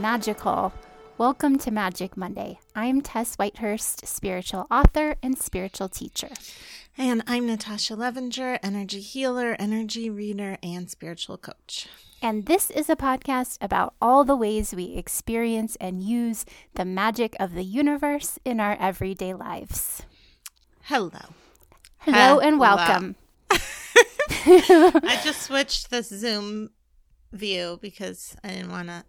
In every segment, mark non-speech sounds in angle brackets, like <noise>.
magical. Welcome to Magic Monday. I'm Tess Whitehurst, spiritual author and spiritual teacher. And I'm Natasha Levinger, energy healer, energy reader, and spiritual coach. And this is a podcast about all the ways we experience and use the magic of the universe in our everyday lives. Hello. Hello, and welcome. <laughs> I <laughs> just switched the Zoom view because I didn't want to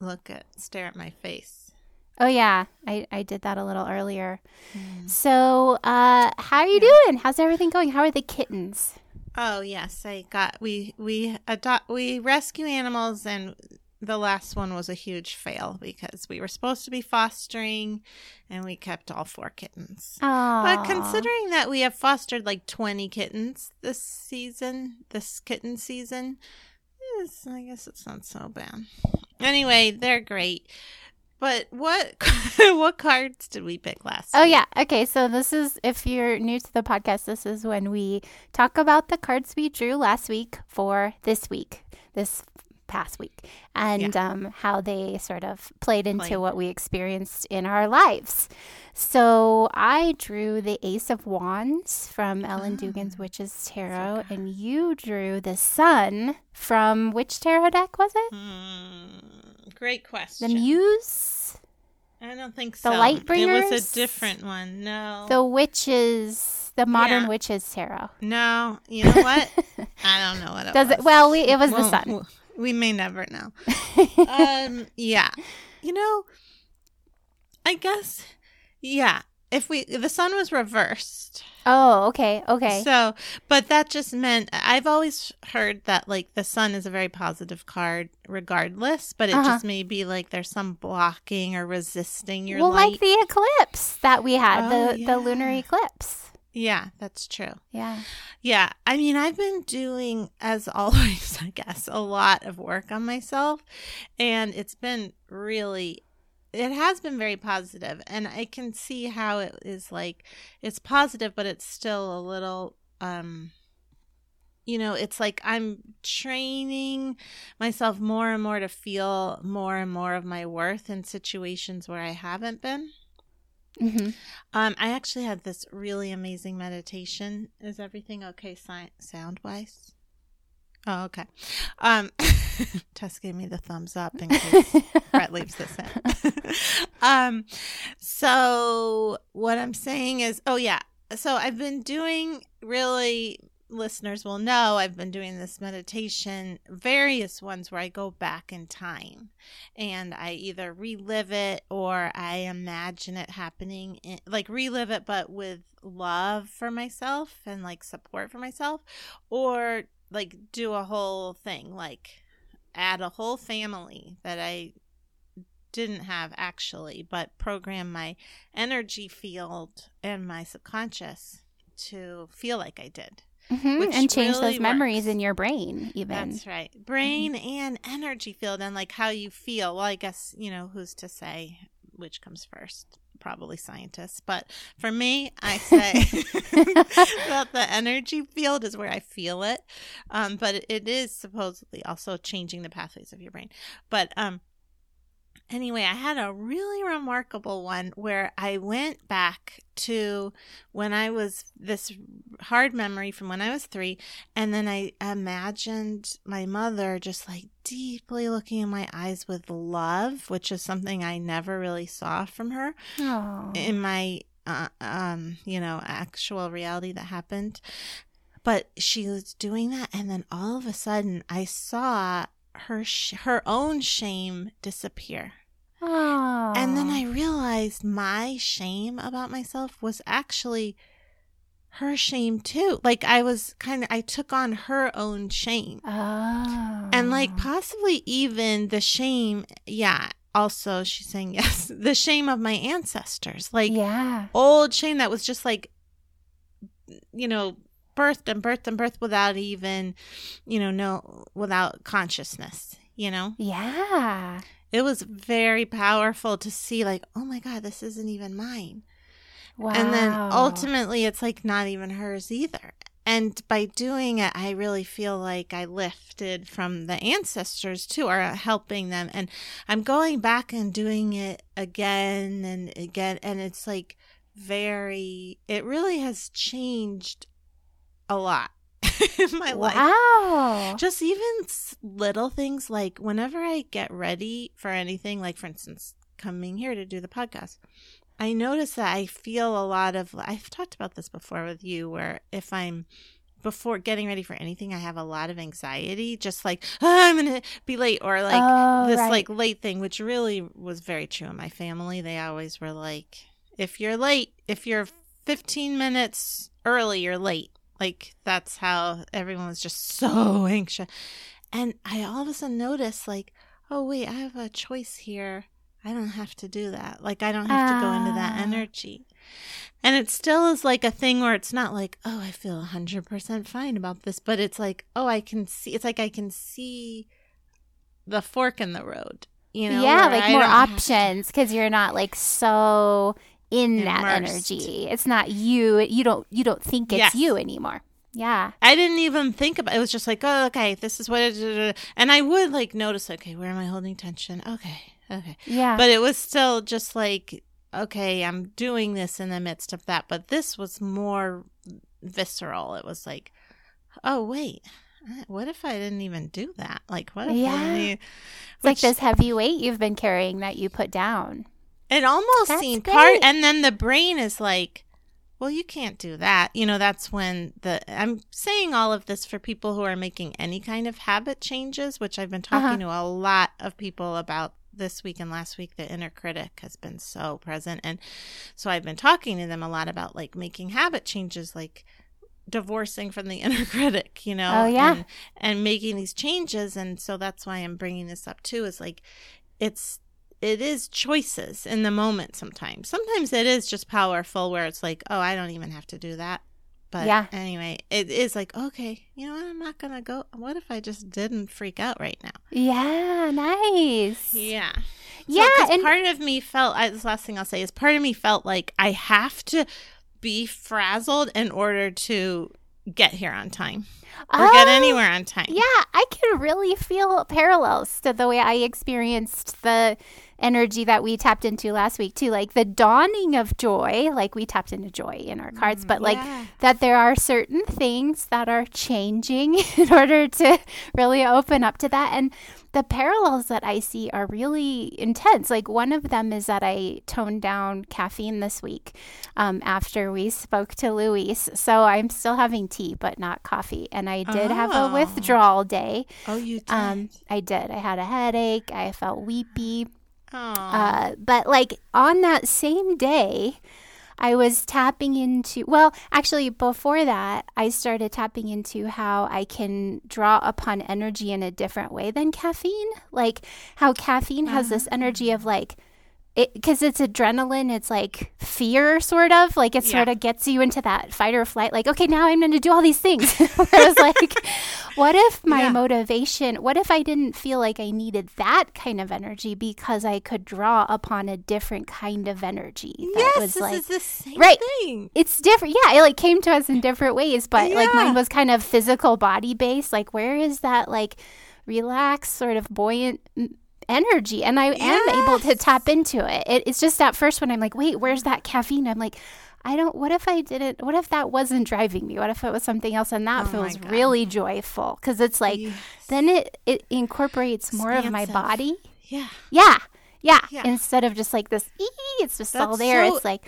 look at, stare at my face. Oh yeah, I, I did that a little earlier. So, uh, how are you doing? How's everything going? How are the kittens? Oh yes, I got we we adopt we rescue animals and the last one was a huge fail because we were supposed to be fostering and we kept all four kittens. Oh, But considering that we have fostered like 20 kittens this season, this kitten season, yes, I guess it's not so bad. Anyway, they're great. But what <laughs> what cards did we pick last? Oh week? yeah. Okay, so this is if you're new to the podcast, this is when we talk about the cards we drew last week for this week, this past week, and um, how they sort of played into what we experienced in our lives. So I drew the Ace of Wands from Ellen Dugan's Witches Tarot, and you drew the Sun from which tarot deck was it? Hmm, great question. The. Muse, I don't think so. the so. It was a different one. No. the Witches, the Modern Yeah. Witches Tarot. no, you know what? <laughs> I don't know what it Does it? Well, we, it was the sun. We may never know. <laughs> um, yeah. You know, I guess, yeah. If we, the sun was reversed. Oh, okay, okay. So, but that just meant I've always heard that like the sun is a very positive card regardless, but it Uh-huh. just may be like there's some blocking or resisting your well, light. like the eclipse that we had, Oh, the the lunar eclipse. Yeah, that's true. Yeah. Yeah, I mean, I've been doing, as <laughs> always, I guess, a lot of work on myself, and it's been really, it has been very positive, and I can see how it is like, it's positive, but it's still a little, um, you know, it's like I'm training myself more and more to feel more and more of my worth in situations where I haven't been. Hmm Um, I actually had this really amazing meditation. Is everything okay si- sound wise? Oh, okay. Um, <laughs> Tess gave me the thumbs up in case Brett leaves this in. <laughs> um, so what I'm saying is, oh yeah. So I've been doing really. Listeners will know I've been doing this meditation, various ones where I go back in time and I either relive it or I imagine it happening, in, like relive it, but with love for myself and like support for myself, or like do a whole thing, like add a whole family that I didn't have actually, but program my energy field and my subconscious to feel like I did. Hmm Which And change really those memories works. in your brain, even. That's right. Brain and energy field and like how you feel. Well, I guess, you know, who's to say which comes first? Probably scientists. But for me, I say <laughs> <laughs> that the energy field is where I feel it. Um, but it, it is supposedly also changing the pathways of your brain. But um anyway, I had a really remarkable one where I went back to when I was this hard memory from when I was three, and then I imagined my mother just like deeply looking in my eyes with love, which is something I never really saw from her oh. in my uh, um you know actual reality that happened but she was doing that and then all of a sudden i saw her sh- her own shame disappear Oh. and then i realized my shame about myself was actually her shame too like i was kind of i took on her own shame Oh. and ah. like possibly even the shame yeah also she's saying <laughs> yes the shame of my ancestors like yeah. old shame that was just like you know birthed and birthed and birthed without even you know no without consciousness you know Yeah. it was very powerful to see like oh my god this isn't even mine Wow. and then ultimately it's like not even hers either and by doing it, I really feel like I lifted from the ancestors too, or helping them. And I'm going back and doing it again and again. And it's like very, it really has changed a lot <laughs> in my life. Wow. Just even little things like whenever I get ready for anything, like for instance, coming here to do the podcast, I notice that I feel a lot of, I've talked about this before with you, where if I'm, before getting ready for anything, I have a lot of anxiety, just like, <laughs> "Ah, I'm going to be late, or like Oh, this right. like late thing, which really was very true in my family. They always were like, if you're late, if you're 15 minutes early, you're late. Like that's how everyone was just <laughs> so anxious. And I all of a sudden noticed, like, oh, wait, I have a choice here. I don't have to do that. Like, I don't have to go into that Ah. energy. And it still is like a thing where it's not like, oh, I feel 100% fine about this, but it's like, oh, I can see, it's like I can see the fork in the road, you know? yeah, like I more don't have to- options because you're not like so in that energy. It's not you. You don't. You don't think it's Yes. you anymore. Yeah. I didn't even think about it. was just like, oh, okay, this is what it is. And I would like notice, okay, where am I holding tension? Okay, okay. Yeah. But it was still just like, okay, I'm doing this in the midst of that. But this was more visceral. It was like, oh, wait, what if I didn't even do that? Like, what if Yeah. didn't even, it's like this heavy weight you've been carrying that you put down. It almost That's seemed great. part, and then the brain is like, well, you can't do that. You know, that's when the I'm saying all of this for people who are making any kind of habit changes, which I've been uh-huh. talking to a lot of people about this week and last week. The inner critic has been so present, and so I've been talking to them a lot about like making habit changes, like divorcing from the <laughs> inner critic, you know, Oh, yeah. and, and making these changes. And so that's why I'm bringing this up too. Is like it's it is choices in the moment sometimes. Sometimes it is just powerful where it's like, oh, I don't even have to do that. But Yeah. anyway, it is like, okay, you know what? I'm not going to go. What if I just didn't freak out right now? Yeah. Nice. Yeah. Yeah. 'cause and part of me felt, I, this last thing I'll say is part of me felt like I have to be frazzled in order to get here on time or get Oh, anywhere on time. Yeah, I can really feel parallels to the way I experienced the energy that we tapped into last week too. Like the dawning of joy, like we tapped into joy in our cards, but like Mm, yeah. that there are certain things that are changing <laughs> in order to really open up to that. And the parallels that I see are really intense. Like one of them is that I toned down caffeine this week um, after we spoke to Luis. So I'm still having tea, but not coffee. And I did have a Oh. withdrawal day. Oh, you did. Um, I did. I had a headache. I felt weepy. Uh, but like on that same day, I was tapping into, well, actually, before that, I started tapping into how I can draw upon energy in a different way than caffeine. Like how caffeine has this energy of like, because it's adrenaline, it's like fear, sort of. Like it sort of gets you into that fight or flight. Like, okay, now I'm going to do all these things. <laughs> Whereas, like, what if my Yeah. motivation, what if I didn't feel like I needed that kind of energy because I could draw upon a different kind of energy? That yes, was this like, is the same Right. thing. it's different. Yeah, it like came to us in different ways, but like mine was kind of physical body based. Like, where is that like relaxed, sort of buoyant energy? And I am able to tap into it. it. It's just at first when I'm like, wait, where's that caffeine? I'm like, I don't. What if I didn't? What if that wasn't driving me? What if it was something else? And that Oh feels really joyful because it's like Yes. then it it incorporates more of my body. Yeah. Yeah. Yeah. Yeah. Instead of just like this, it's just all there. so it's like,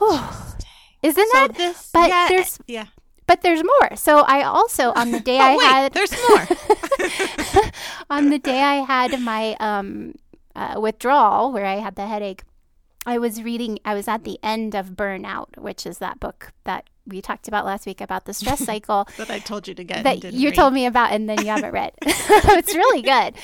oh, isn't So that? this, but yeah, there's yeah. But there's more. So I also on the day <laughs> Oh, I wait, had there's more. <laughs> on the day I had my um uh, withdrawal where I had the headache, I was reading. I was at the end of Burnout, which is that book that we talked about last week about the stress <laughs> cycle that I told you to get. that didn't you read. told me about and then you haven't read. <laughs> it's really good.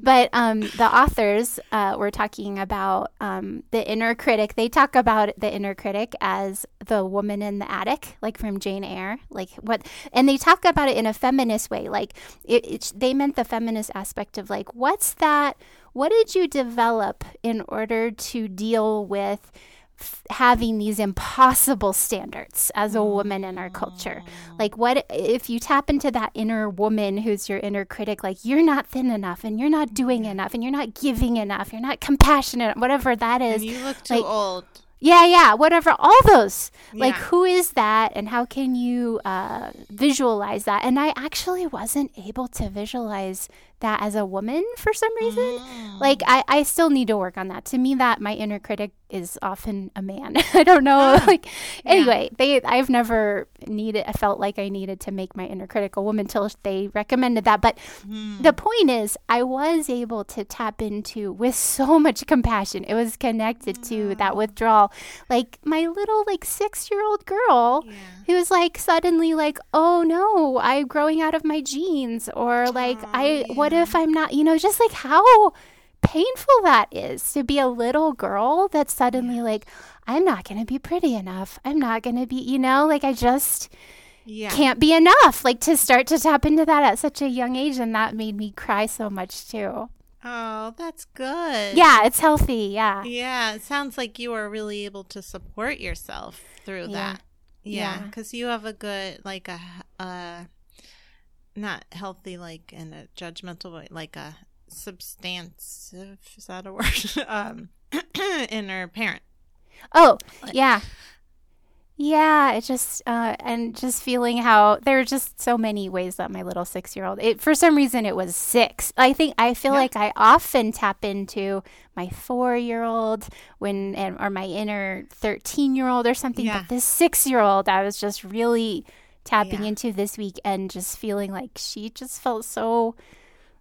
But um, the authors uh, were talking about um, the inner critic. They talk about the inner critic as the woman in the attic, like from Jane Eyre. Like what, and they talk about it in a feminist way. Like it, it, they meant the feminist aspect of like, what's that? What did you develop in order to deal with? Having these impossible standards as a woman in our culture. Like, what if you tap into that inner woman who's your inner critic? Like, you're not thin enough, and you're not doing enough, and you're not giving enough, you're not compassionate, whatever that is. And you look too like- old. Yeah, yeah, whatever. All those. Like, who is that, and how can you uh, visualize that? And I actually wasn't able to visualize that as a woman for some reason. Mm. Like, I, I still need to work on that. To me, that my inner critic is often a man. <laughs> I don't know. like, anyway, they I've never needed. I felt like I needed to make my inner critic a woman till they recommended that. But the point is, I was able to tap into with so <laughs> much compassion. It was connected to that withdrawal. Like my little like six year old girl Yeah. who was like suddenly like, oh no, I'm growing out of my jeans, or like I what if I'm not, you know, just like how painful that is to be a little girl that's suddenly like, I'm not gonna be pretty enough. I'm not gonna be, you know, like I just Yeah. can't be enough. Like to start to tap into that at such a young age, and that made me cry so much too. Oh, that's good. Yeah, it's healthy. Yeah. Yeah, it sounds like you are really able to support yourself through Yeah. that. Yeah, Yeah. because you have a good, like a, uh, not healthy, like in a judgmental way, like a substantive, is that a word? <laughs> um, <clears throat> inner parent. Oh, Like- yeah. Yeah, it just uh and just feeling how there are just so many ways that my little 6-year-old it for some reason it was 6. I think I feel Yeah. like I often tap into my 4-year-old when and or my inner 13-year-old or something, Yeah. but this 6-year-old I was just really tapping Yeah. into this week and just feeling like she just felt so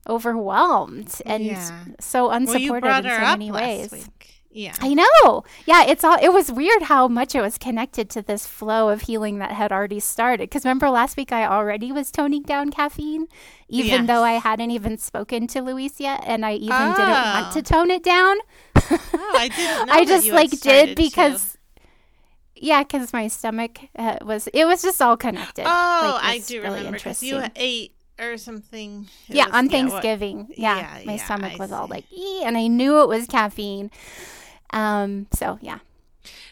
overwhelmed and Yeah. so unsupported brought in so many ways. Yeah. I know. Yeah, it's all it was weird how much it was connected to this flow of healing that had already started. Cuz remember last week I already was toning down caffeine even though I hadn't even spoken to Luis yet and I even didn't want Oh. to tone it down. Oh, I didn't <laughs> know I just like did to. Because yeah, cuz my stomach uh, was it was just all connected. Oh, Like, I do really remember because you ate or something. It yeah, was- on what- Thanksgiving. Yeah, Yeah, my yeah, stomach I was all like, "Ee," and I knew it was caffeine. Um, so yeah.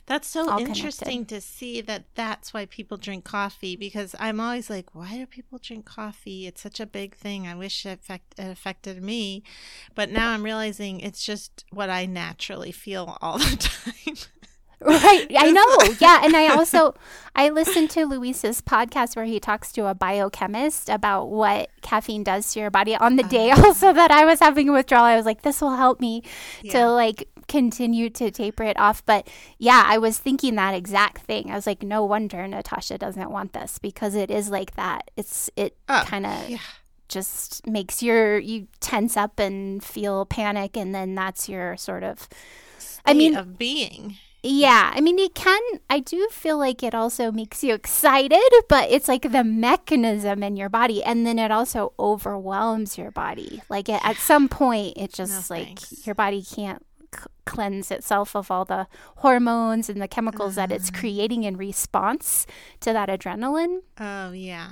That's so all interesting to see that that's why people drink coffee because I'm always like, why do people drink coffee? It's such a big thing. I wish it, affect, it affected me. But now I'm realizing it's just what I naturally feel all the <laughs> time. Right. I know. Yeah. And I also I listened to Luis's podcast where he talks to a biochemist about what caffeine does to your body on the uh-huh. day <laughs> also that I was having a withdrawal. I was like, this will help me Yeah. to like continue to taper it off. But yeah, I was thinking that exact thing. I was like, no wonder Natasha doesn't want this because it is like that. It's it Oh, kind of yeah. just makes your you tense up and feel panic and then that's your sort of I mean, of being. Yeah, I mean, it can. I do feel like it also makes you excited, but it's like the mechanism in your body, and then it also overwhelms your body. Like it, at some point, it just No like thanks. your body can't c- cleanse itself of all the hormones and the chemicals that Uh-huh. it's creating in response to that adrenaline. Oh, yeah.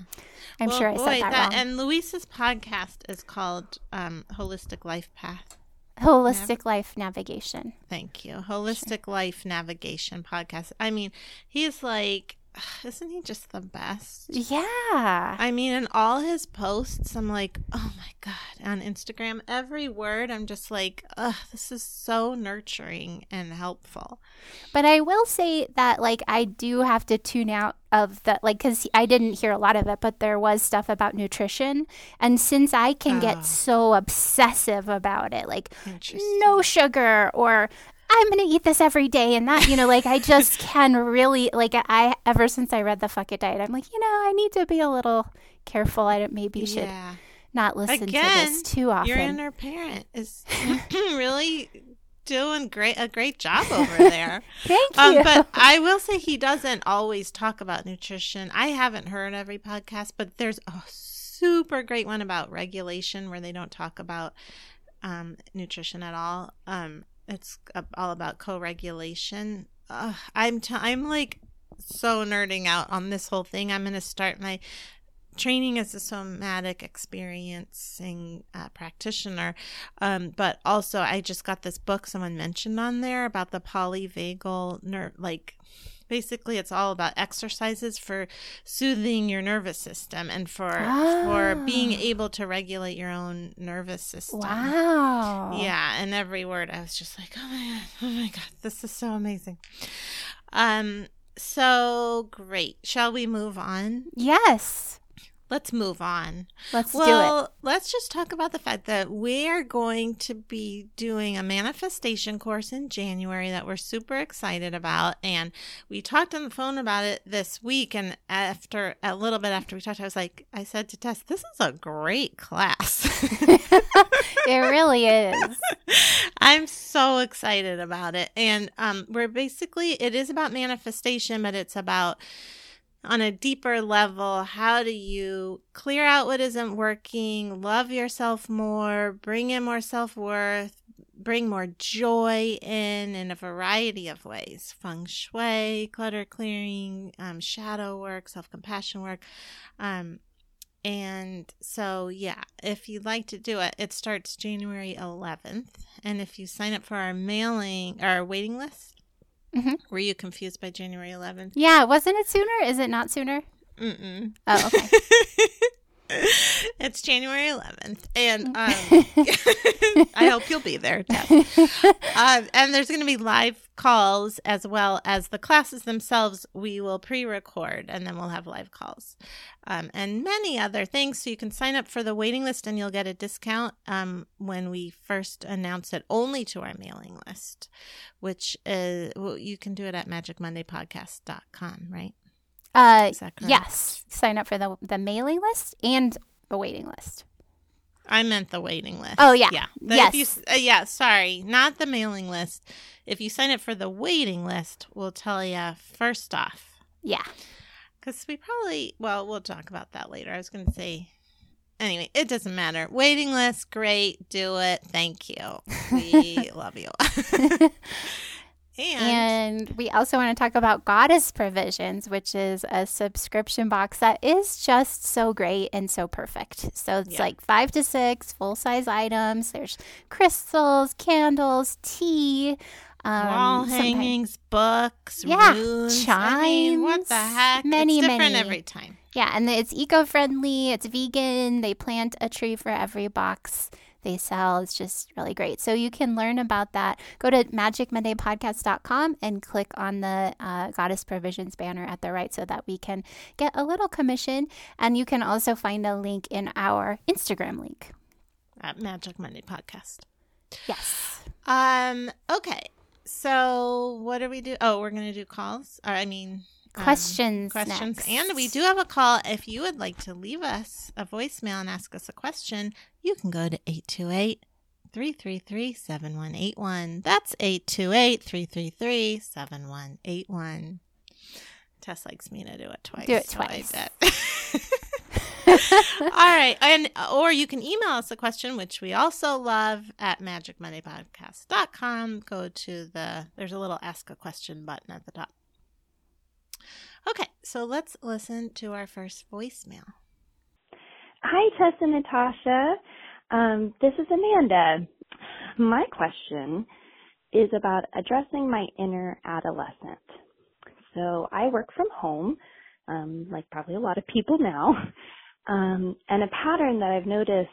I'm Well, sure I boy, said that, wrong. And Luis's podcast is called um, Holistic Life Path. Holistic life navigation. Thank you. Holistic Life Navigation Podcast. I mean, he's like, <sighs> isn't he just the best? Yeah. I mean, in all his posts, I'm like, oh my God. On Instagram, every word, I'm just like, ugh, this is so nurturing and helpful. But I will say that, like, I do have to tune out of the, like, because I didn't hear a lot of it, but there was stuff about nutrition. And since I can Oh. get ah. so obsessive about it, like, no sugar or I'm going to eat this every day and that, you know, like, I just <laughs> can really, like, I, ever since I read the Fuck It Diet, I'm like, you know, I need to be a little careful. I don't, maybe should Yeah. not listen to this too often. Your inner parent is <laughs> <laughs> really doing great a great job over there. Thank you. Um, but I will say he doesn't always talk about nutrition. I haven't heard every podcast, but there's a super great one about regulation where they don't talk about um, nutrition at all. Um, it's all about co-regulation. Uh, I'm t- I'm like so nerding out on this whole thing. I'm gonna start my training as a somatic experiencing uh, practitioner, um, but also I just got this book someone mentioned on there about the polyvagal nerve, like basically it's all about exercises for soothing your nervous system and for for being Ah. able to regulate your own nervous system. Wow. Yeah, and every word I was just like, "Oh my god. Oh my god. This is so amazing." Um so great. Shall we move on? Yes. Let's move on. Let's do it. Well, let's just talk about the fact that we're going to be doing a manifestation course in January that we're super excited about. And we talked on the phone about it this week. And after a little bit after we talked, I was like, I said to Tess, this is a great class. <laughs> It really is. <laughs> I'm so excited about it. And um, we're basically, it is about manifestation, but it's about on a deeper level how do you clear out what isn't working, love yourself more, bring in more self worth, bring more joy in in a variety of ways feng shui, clutter clearing, um, shadow work, self compassion work. Um, and so, yeah, if you'd like to do it, it starts January 11th. And if you sign up for our mailing, our waiting list, Mhm. were you confused by January 11th? Yeah. Wasn't it sooner? Is it not sooner? Mm-mm. Oh, okay. <laughs> <laughs> it's January 11th. And um, <laughs> <laughs> I hope you'll be there. Uh, and there's going to be live calls as well as the classes themselves. We will pre record and then we'll have live calls um, and many other things. So you can sign up for the waiting list and you'll get a discount um, when we first announce it only to our mailing list, which is, well, you can do it at magicmondaypodcast.com, right? Uh, Is that correct? yes. Sign up for the the mailing list and the waiting list. I meant the waiting list. Oh, yeah. yeah, Yes. If you, uh, yeah, sorry, not the mailing list. If you sign up for the waiting list, we'll tell you first off Yeah. because we probably. Well, we'll talk about that later. I was going to say. Anyway, it doesn't matter. Waiting list, great. Do it. Thank you. We <laughs> love you. <laughs> and, And we also want to talk about Goddess Provisions, which is a subscription box that is just so great and so perfect. So it's Yeah. like five to six full size items. There's crystals, candles, tea, um, wall hangings, books, Yeah, runes. I mean, what the heck? many, it's different many. every time. Yeah, and it's eco friendly, it's vegan. They plant a tree for every box they sell. It's just really great. So you can learn about that. Go to magicmondaypodcast.com and click on the uh, Goddess Provisions banner at the right so that we can get a little commission. And you can also find a link in our Instagram link. At Magic Monday Podcast. Yes. Um. Okay. So what do we do? Oh, we're gonna do calls. Or I mean, um, Questions. questions, next. and we do have a call. If you would like to leave us a voicemail and ask us a question, you can go to 828 333 7181. That's 828 333 7181. Tess likes me to do it twice. Do it so twice. did. <laughs> All right. And or you can email us a question, which we also love at magicmondaypodcast.com. Go to the there's a little ask a question button at the top. Okay, so let's listen to our first voicemail. Hi, Tess and Natasha. Um, this is Amanda. My question is about addressing my inner adolescent. So I work from home, um, like probably a lot of people now. <laughs> Um, and a pattern that I've noticed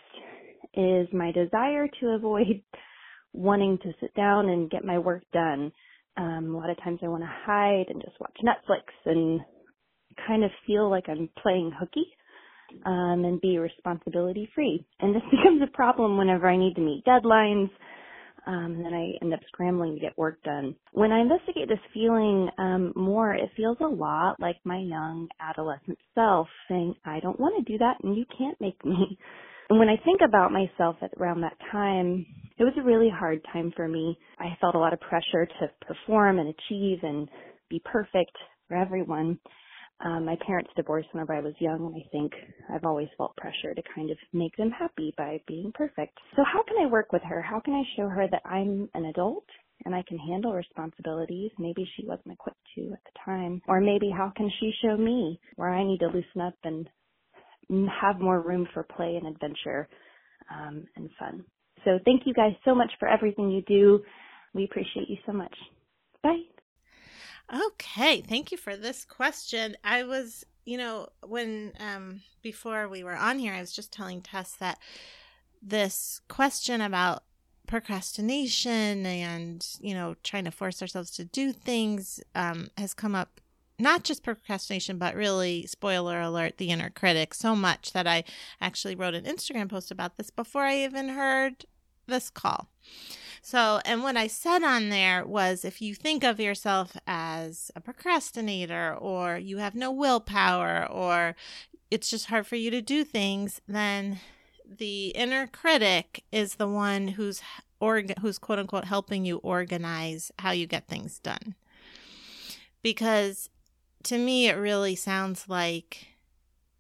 is my desire to avoid wanting to sit down and get my work done. Um, a lot of times I want to hide and just watch Netflix and kind of feel like I'm playing hooky um, and be responsibility free. And this <laughs> becomes a problem whenever I need to meet deadlines. Um, and then I end up scrambling to get work done. When I investigate this feeling um, more, it feels a lot like my young adolescent self saying, I don't want to do that and you can't make me. <laughs> And when I think about myself at around that time, it was a really hard time for me. I felt a lot of pressure to perform and achieve and be perfect for everyone. Um, my parents divorced whenever I was young, and I think I've always felt pressure to kind of make them happy by being perfect. So, how can I work with her? How can I show her that I'm an adult and I can handle responsibilities? Maybe she wasn't equipped to at the time. Or maybe how can she show me where I need to loosen up and have more room for play and adventure um, and fun. So thank you guys so much for everything you do. We appreciate you so much. Bye. Okay, thank you for this question. I was, you know, when um before we were on here, I was just telling Tess that this question about procrastination and, you know, trying to force ourselves to do things um has come up not just procrastination, but really, spoiler alert, the inner critic so much that I actually wrote an Instagram post about this before I even heard this call. So, and what I said on there was if you think of yourself as a procrastinator or you have no willpower or it's just hard for you to do things, then the inner critic is the one who's org- who's quote unquote helping you organize how you get things done. Because to me it really sounds like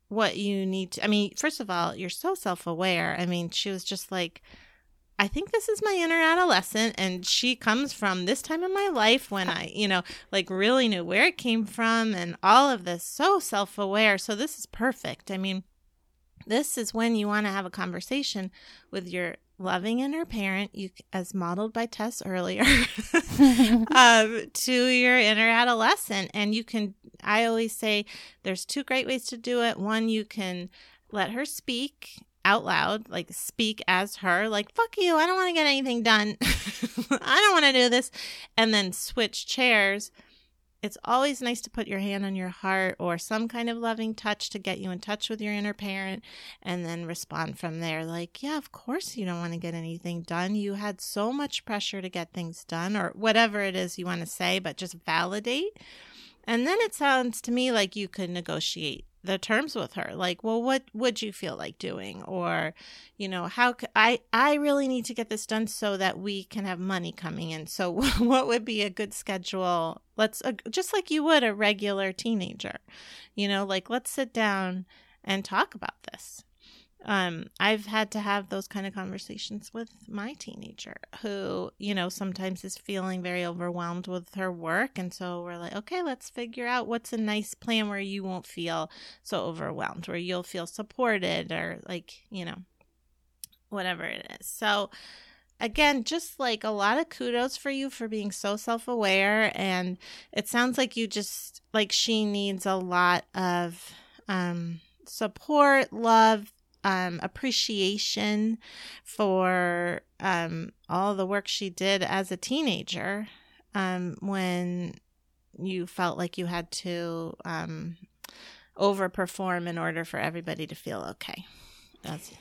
what you need to I mean, first of all, you're so self-aware. I mean, she was just like I think this is my inner adolescent, and she comes from this time in my life when I, you know, like really knew where it came from and all of this. So self aware. So this is perfect. I mean, this is when you want to have a conversation with your loving inner parent, you as modeled by Tess earlier, <laughs> <laughs> um, to your inner adolescent, and you can. I always say there's two great ways to do it. One, you can let her speak out loud, like speak as her, like, fuck you, I don't want to get anything done. <laughs> I don't want to do this. And then switch chairs. It's always nice to put your hand on your heart or some kind of loving touch to get you in touch with your inner parent and then respond from there. Like, yeah, of course you don't want to get anything done. You had so much pressure to get things done or whatever it is you want to say, but just validate. And then it sounds to me like you could negotiate the terms with her. Like well what would you feel like doing? Or you know how c- i i really need to get this done so that we can have money coming in. So <laughs> what would be a good schedule? Let's uh, just like you would a regular teenager you know like let's sit down and talk about this um, I've had to have those kind of conversations with my teenager who, you know, sometimes is feeling very overwhelmed with her work. And so we're like, okay, let's figure out what's a nice plan where you won't feel so overwhelmed, where you'll feel supported or like, you know, whatever it is. So, again, just like a lot of kudos for you for being so self aware. And it sounds like you just, like, she needs a lot of, um, support, love, um, appreciation for um, all the work she did as a teenager um, when you felt like you had to um, overperform in order for everybody to feel okay. That's, yeah.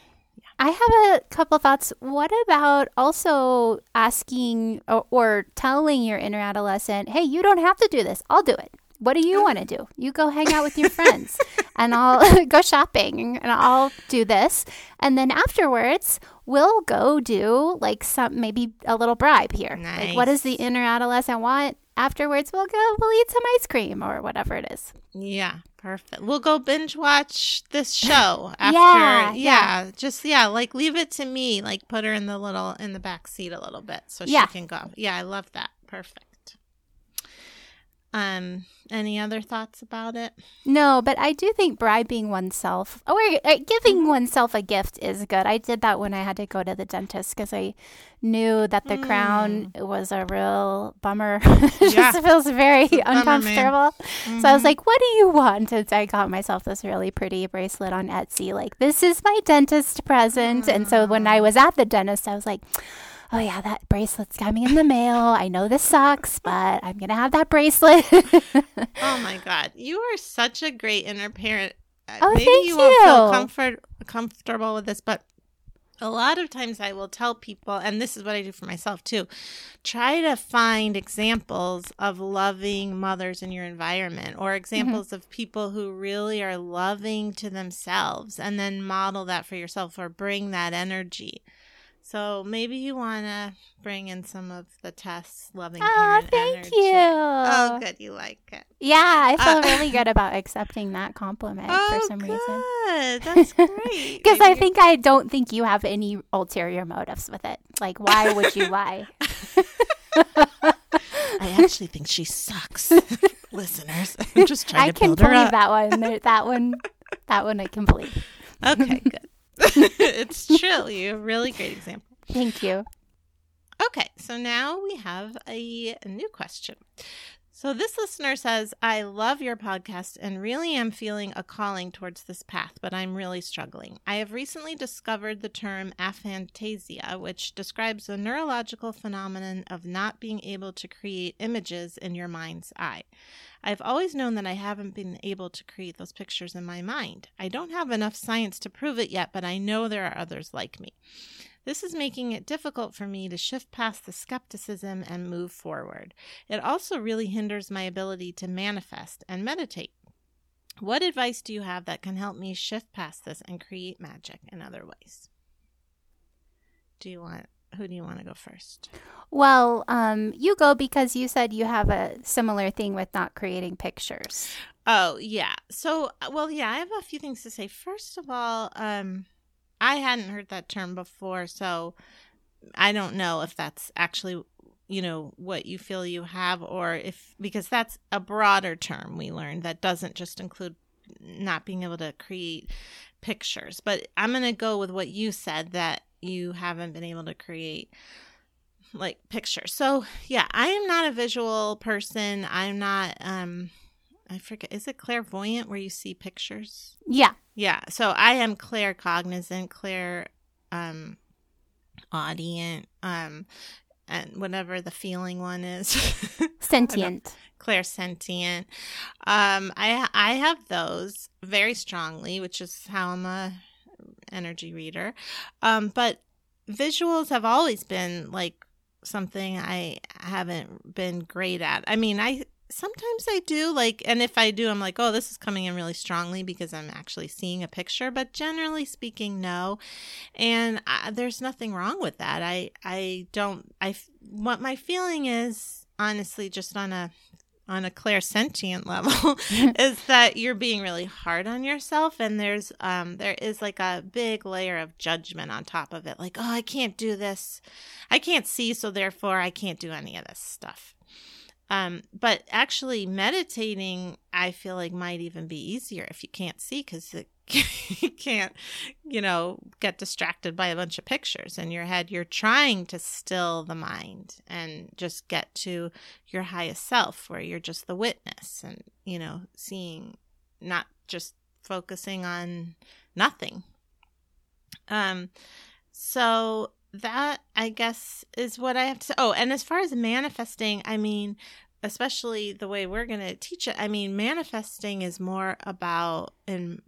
I have a couple thoughts. What about also asking or, or telling your inner adolescent, hey, you don't have to do this, I'll do it? What do you want to do? You go hang out with your <laughs> friends and I'll <laughs> go shopping and I'll do this. And then afterwards, we'll go do like some, maybe a little bribe here. Nice. Like, what does the inner adolescent want? Afterwards, we'll go, we'll eat some ice cream or whatever it is. Yeah, perfect. We'll go binge watch this show <laughs> after. yeah, yeah, yeah, just, yeah, like leave it to me. Like put her in the little, in the back seat a little bit so yeah. she can go. Yeah, I love that. Perfect. Um, any other thoughts about it? No, but I do think bribing oneself or uh, giving mm-hmm. oneself a gift is good. I did that when I had to go to the dentist because I knew that the mm. crown was a real bummer. <laughs> it yeah. just feels very uncomfortable. Mm-hmm. So I was mm-hmm. like, what do you want? And I got myself this really pretty bracelet on Etsy. Like, this is my dentist present. Mm. And so when I mm. was at the dentist, I was like, oh yeah, that bracelet's coming in the mail. I know this sucks, but I'm gonna have that bracelet. <laughs> oh my god, you are such a great inner parent. Uh, oh, Maybe thank you, you won't feel comfort comfortable with this, but a lot of times I will tell people, and this is what I do for myself too try to find examples of loving mothers in your environment or mm-hmm. examples mm-hmm. of people who really are loving to themselves and then model that for yourself or bring that energy. So maybe you want to bring in some of the Tess loving oh, thank energy. you. Oh, good. You like it. Yeah, I feel uh, really good <laughs> about accepting that compliment oh, for some good. reason. <laughs> That's great. <laughs> Because I think I don't think you have any ulterior motives with it. Like, why would you lie? I actually think she sucks, listeners. I'm just trying I to can build her believe up. that one. That one that one I can believe. Okay, good. <laughs> it's true. You a really great example. Thank you. Okay, so now we have a, a new question. So this listener says, I love your podcast and really am feeling a calling towards this path, but I'm really struggling. I have recently discovered the term aphantasia, which describes a neurological phenomenon of not being able to create images in your mind's eye. I've always known that I haven't been able to create those pictures in my mind. I don't have enough science to prove it yet, but I know there are others like me. This is making it difficult for me to shift past the skepticism and move forward. It also really hinders my ability to manifest and meditate. What advice do you have that can help me shift past this and create magic in other ways? Do you want who do you want to go first? Well, um, you go because you said you have a similar thing with not creating pictures. Oh, yeah. So, well, yeah, I have a few things to say. First of all, um, I hadn't heard that term before, so I don't know if that's actually you know what you feel you have or if because that's a broader term we learned that doesn't just include not being able to create pictures but i'm going to go with what you said that you haven't been able to create like pictures so yeah i am not a visual person i'm not um i forget is it clairvoyant where you see pictures Yeah. yeah, so I am clair cognizant, clair um audient, um and whatever the feeling one is. <laughs> Sentient. clair sentient. Um I I have those very strongly, which is how I'm a energy reader. Um but visuals have always been like something I haven't been great at. I mean, I sometimes I do like, and if I do, I'm like, oh, this is coming in really strongly because I'm actually seeing a picture. But generally speaking, no. And I, there's nothing wrong with that. I I don't. I what my feeling is honestly just on a on a clairsentient level <laughs> <laughs> is that you're being really hard on yourself and there's um there is like a big layer of judgment on top of it like oh I can't do this. I can't see so therefore I can't do any of this stuff um, but actually, meditating, I feel like might even be easier if you can't see because <laughs> you can't, you know, get distracted by a bunch of pictures in your head. You're trying to still the mind and just get to your highest self where you're just the witness and, you know, seeing, not just focusing on nothing. Um, so that I guess is what I have to say. Oh, and as far as manifesting, I mean, especially the way we're going to teach it, I mean, manifesting is more about, in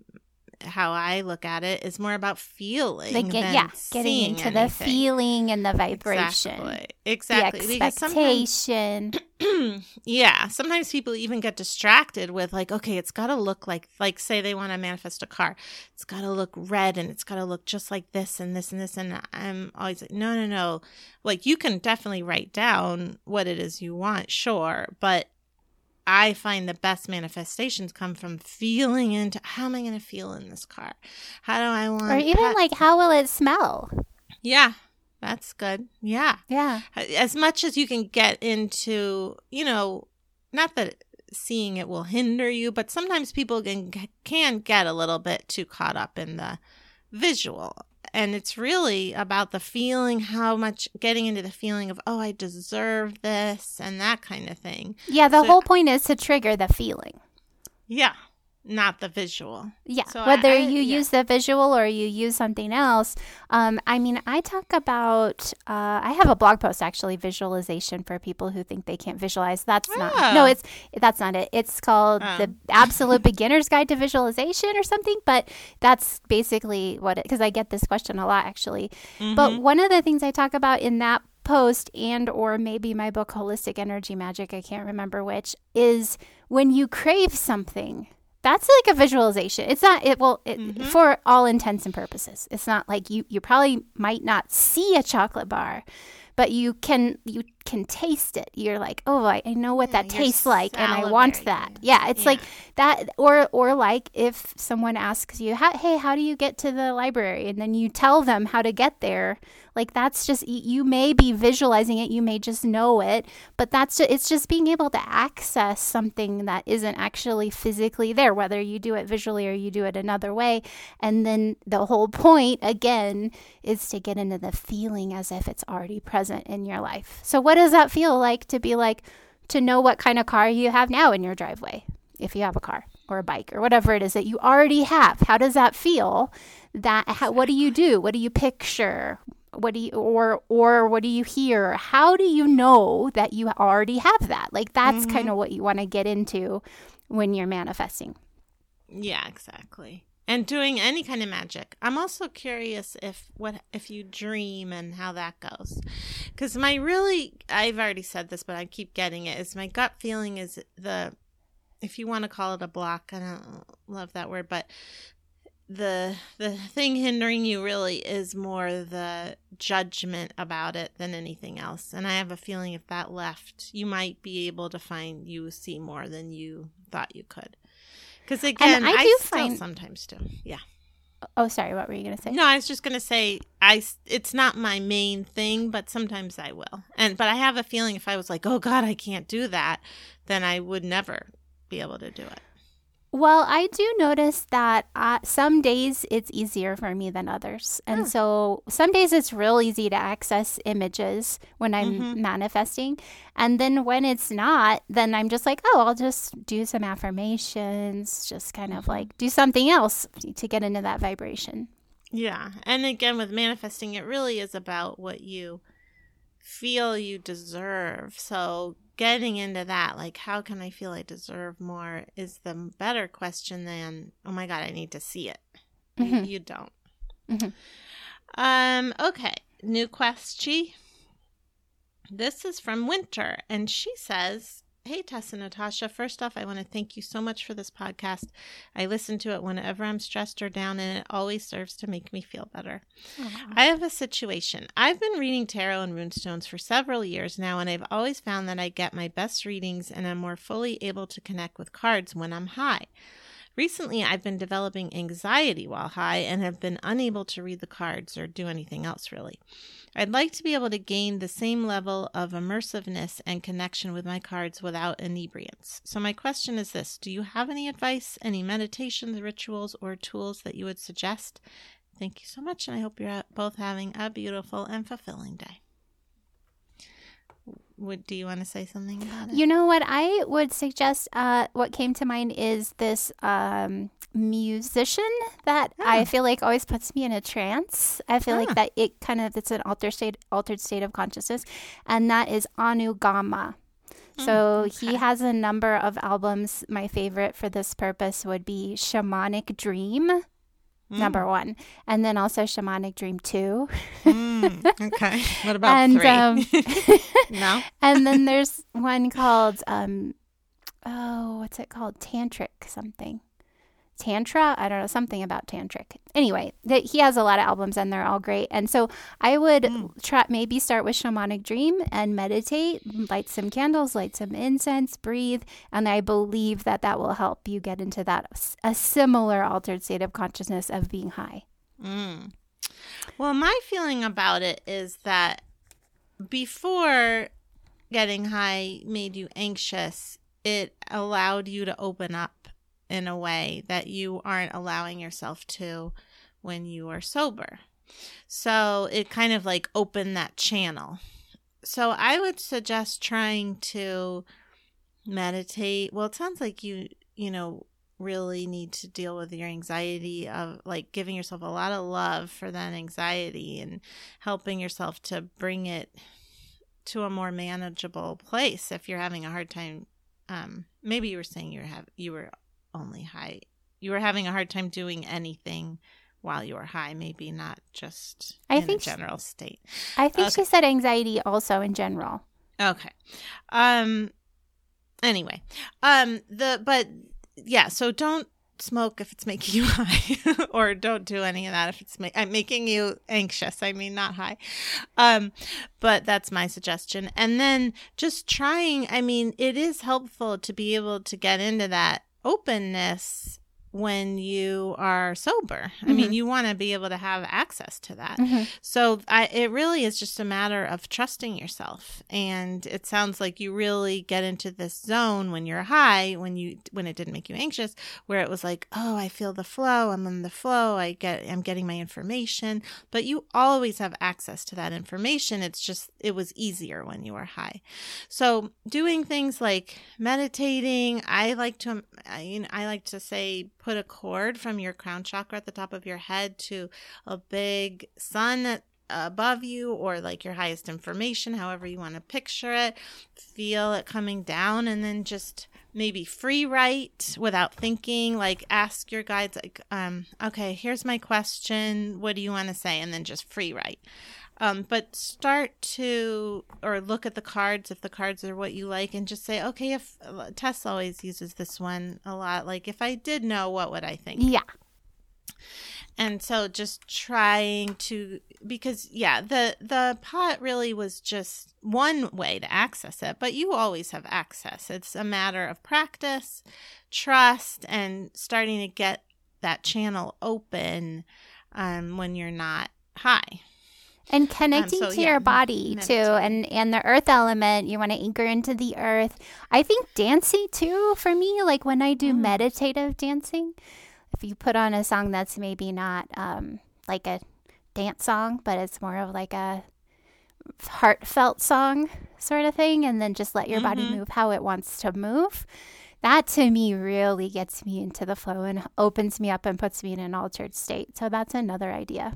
how I look at it, is more about feeling. Like, than yeah, getting into the feeling and the vibration. Exactly. Exactly. The Because sometimes- expectation. <clears throat> yeah sometimes people even get distracted with like okay it's got to look like like say they want to manifest a car it's got to look red and it's got to look just like this and this and this and i'm always like no no no like you can definitely write down what it is you want sure but i find the best manifestations come from feeling into how am i going to feel in this car how do i want or even pet- like, how will it smell? yeah that's good yeah Yeah. as much as you can get into, you know, not that seeing it will hinder you, but sometimes people can can get a little bit too caught up in the visual. And it's really about the feeling, how much getting into the feeling of, oh, I deserve this and that kind of thing. Yeah, the So- whole point is to trigger the feeling. Yeah, not the visual. Yeah, So whether I- you yeah. use the visual or you use something else. Um, I mean, I talk about. Uh, I have a blog post actually, visualization for people who think they can't visualize. That's not. Oh. No, it's that's not it. It's called Oh. the Absolute <laughs> Beginner's Guide to Visualization or something. But that's basically what it. Because I get this question a lot actually. Mm-hmm. But one of the things I talk about in that post and or maybe my book holistic energy magic i can't remember which is when you crave something that's like a visualization it's not it will it, Mm-hmm. for all intents and purposes it's not like you you probably might not see a chocolate bar but you can you can taste it. You're like, oh, I, I know what Yeah, that tastes like, and I want that. Yeah, it's like that, or or like if someone asks you, hey, how do you get to the library, and then you tell them how to get there. Like that's just you may be visualizing it, you may just know it, but that's ju- it's just being able to access something that isn't actually physically there, whether you do it visually or you do it another way. And then the whole point again is to get into the feeling as if it's already present in your life. So what does that feel like to be like to know what kind of car you have now in your driveway? If you have a car or a bike or whatever it is that you already have, how does that feel? That how, what do you do? What do you picture? What do you or or what do you hear? How do you know that you already have that? Like that's mm-hmm. kind of what you want to get into when you're manifesting. Yeah, exactly. And doing any kind of magic. I'm also curious if what if you dream and how that goes. Cuz my really I've already said this but I keep getting it is my gut feeling is the if you want to call it a block, I don't love that word, but the the thing hindering you really is more the judgment about it than anything else. And I have a feeling if that left, you might be able to find you see more than you thought you could. Because again, I I, do still find- sometimes do. Yeah. Oh, sorry, what were you going to say? No, I was just gonna say I. It's not my main thing, but sometimes I will. And but I have a feeling if I was like, oh God, I can't do that, then I would never be able to do it. Well, I do notice that uh, some days it's easier for me than others. And Hmm. so some days it's real easy to access images when I'm Mhm. manifesting. And then when it's not, then I'm just like, oh, I'll just do some affirmations, just kind of Mhm. like do something else to get into that vibration. Yeah. And again, with manifesting, it really is about what you feel you deserve. So getting into that, like, how can I feel I deserve more, is the better question than, oh my God, I need to see it. You- Mhm. You, don't. Mhm. Um. Okay. New question. This is from Winter, and she says, Hey, Tess and Natasha. First off, I want to thank you so much for this podcast. I listen to it whenever I'm stressed or down, and it always serves to make me feel better. I have a situation. I've been reading tarot and runestones for several years now, and I've always found that I get my best readings and am more fully able to connect with cards when I'm high. Recently, I've been developing anxiety while high and have been unable to read the cards or do anything else really. I'd like to be able to gain the same level of immersiveness and connection with my cards without inebriants. So, my question is this Do you have any advice, any meditations, rituals, or tools that you would suggest? Thank you so much, and I hope you're both having a beautiful and fulfilling day. Would do you want to say something about it? You know what I would suggest? Uh, what came to mind is this um, musician that I Ah. feel like always puts me in a trance. I feel Ah. like that it kind of it's an altered state, altered state of consciousness, and that is Anugama. So Mm, he has a number of albums. My favorite for this purpose would be Shamanic Dream, Mm. number one, and then also Shamanic Dream two. Mm, <laughs> okay. What about And, three? um, <laughs> no. <laughs> and then there's one called um oh what's it called tantric something tantra? I don't know something about tantric. Anyway that he has a lot of albums and they're all great. And so i would Mm. try maybe start with shamanic dream and meditate light some candles light some incense breathe. And i believe that that will help you get into that a similar altered state of consciousness of being high. Mm. Well, my feeling about it is that before getting high made you anxious, it allowed you to open up in a way that you aren't allowing yourself to when you are sober. So it kind of like opened that channel. So I would suggest trying to meditate. Well, it sounds like you, you know, really need to deal with your anxiety of like giving yourself a lot of love for that anxiety and helping yourself to bring it to a more manageable place if you're having a hard time um maybe you were saying you have you were only high you were having a hard time doing anything while you were high maybe not just I in think general state i think Okay. she said anxiety also in general Okay. Um anyway. Um the but yeah, so don't smoke if it's making <laughs> you high or don't do any of that if it's ma- I'm making you anxious i mean not high um but that's my suggestion and then just trying i mean it is helpful to be able to get into that openness when you are sober. I mean, Mhm. you want to be able to have access to that. Mhm. So I, it really is just a matter of trusting yourself. And it sounds like you really get into this zone when you're high, when you when it didn't make you anxious, where it was like, oh, I feel the flow. I'm in the flow. I get I'm getting my information. But you always have access to that information. It's just it was easier when you were high. So doing things like meditating, I like to I, you know, I like to say put a cord from your crown chakra at the top of your head to a big sun above you or like your highest information however you want to picture it. Feel it coming down and then just maybe free write without thinking like ask your guides like um okay here's my question. What do you want to say? and then just free write um, but start to or look at the cards if the cards are what you like and just say okay if tess always uses this one a lot like if i did know what would i think? Yeah. and so just trying to because yeah the the pot really was just one way to access it but you always have access. It's a matter of practice trust and starting to get that channel open um, when you're not high And connecting so, to yeah, your body too, and and the earth element, you want to anchor into the earth. I think dancing too for me, like when I do Mm. meditative dancing, if you put on a song that's maybe not um, like a dance song, but it's more of like a heartfelt song sort of thing, and then just let your body Mhm. move how it wants to move. That to me really gets me into the flow and opens me up and puts me in an altered state. So that's another idea.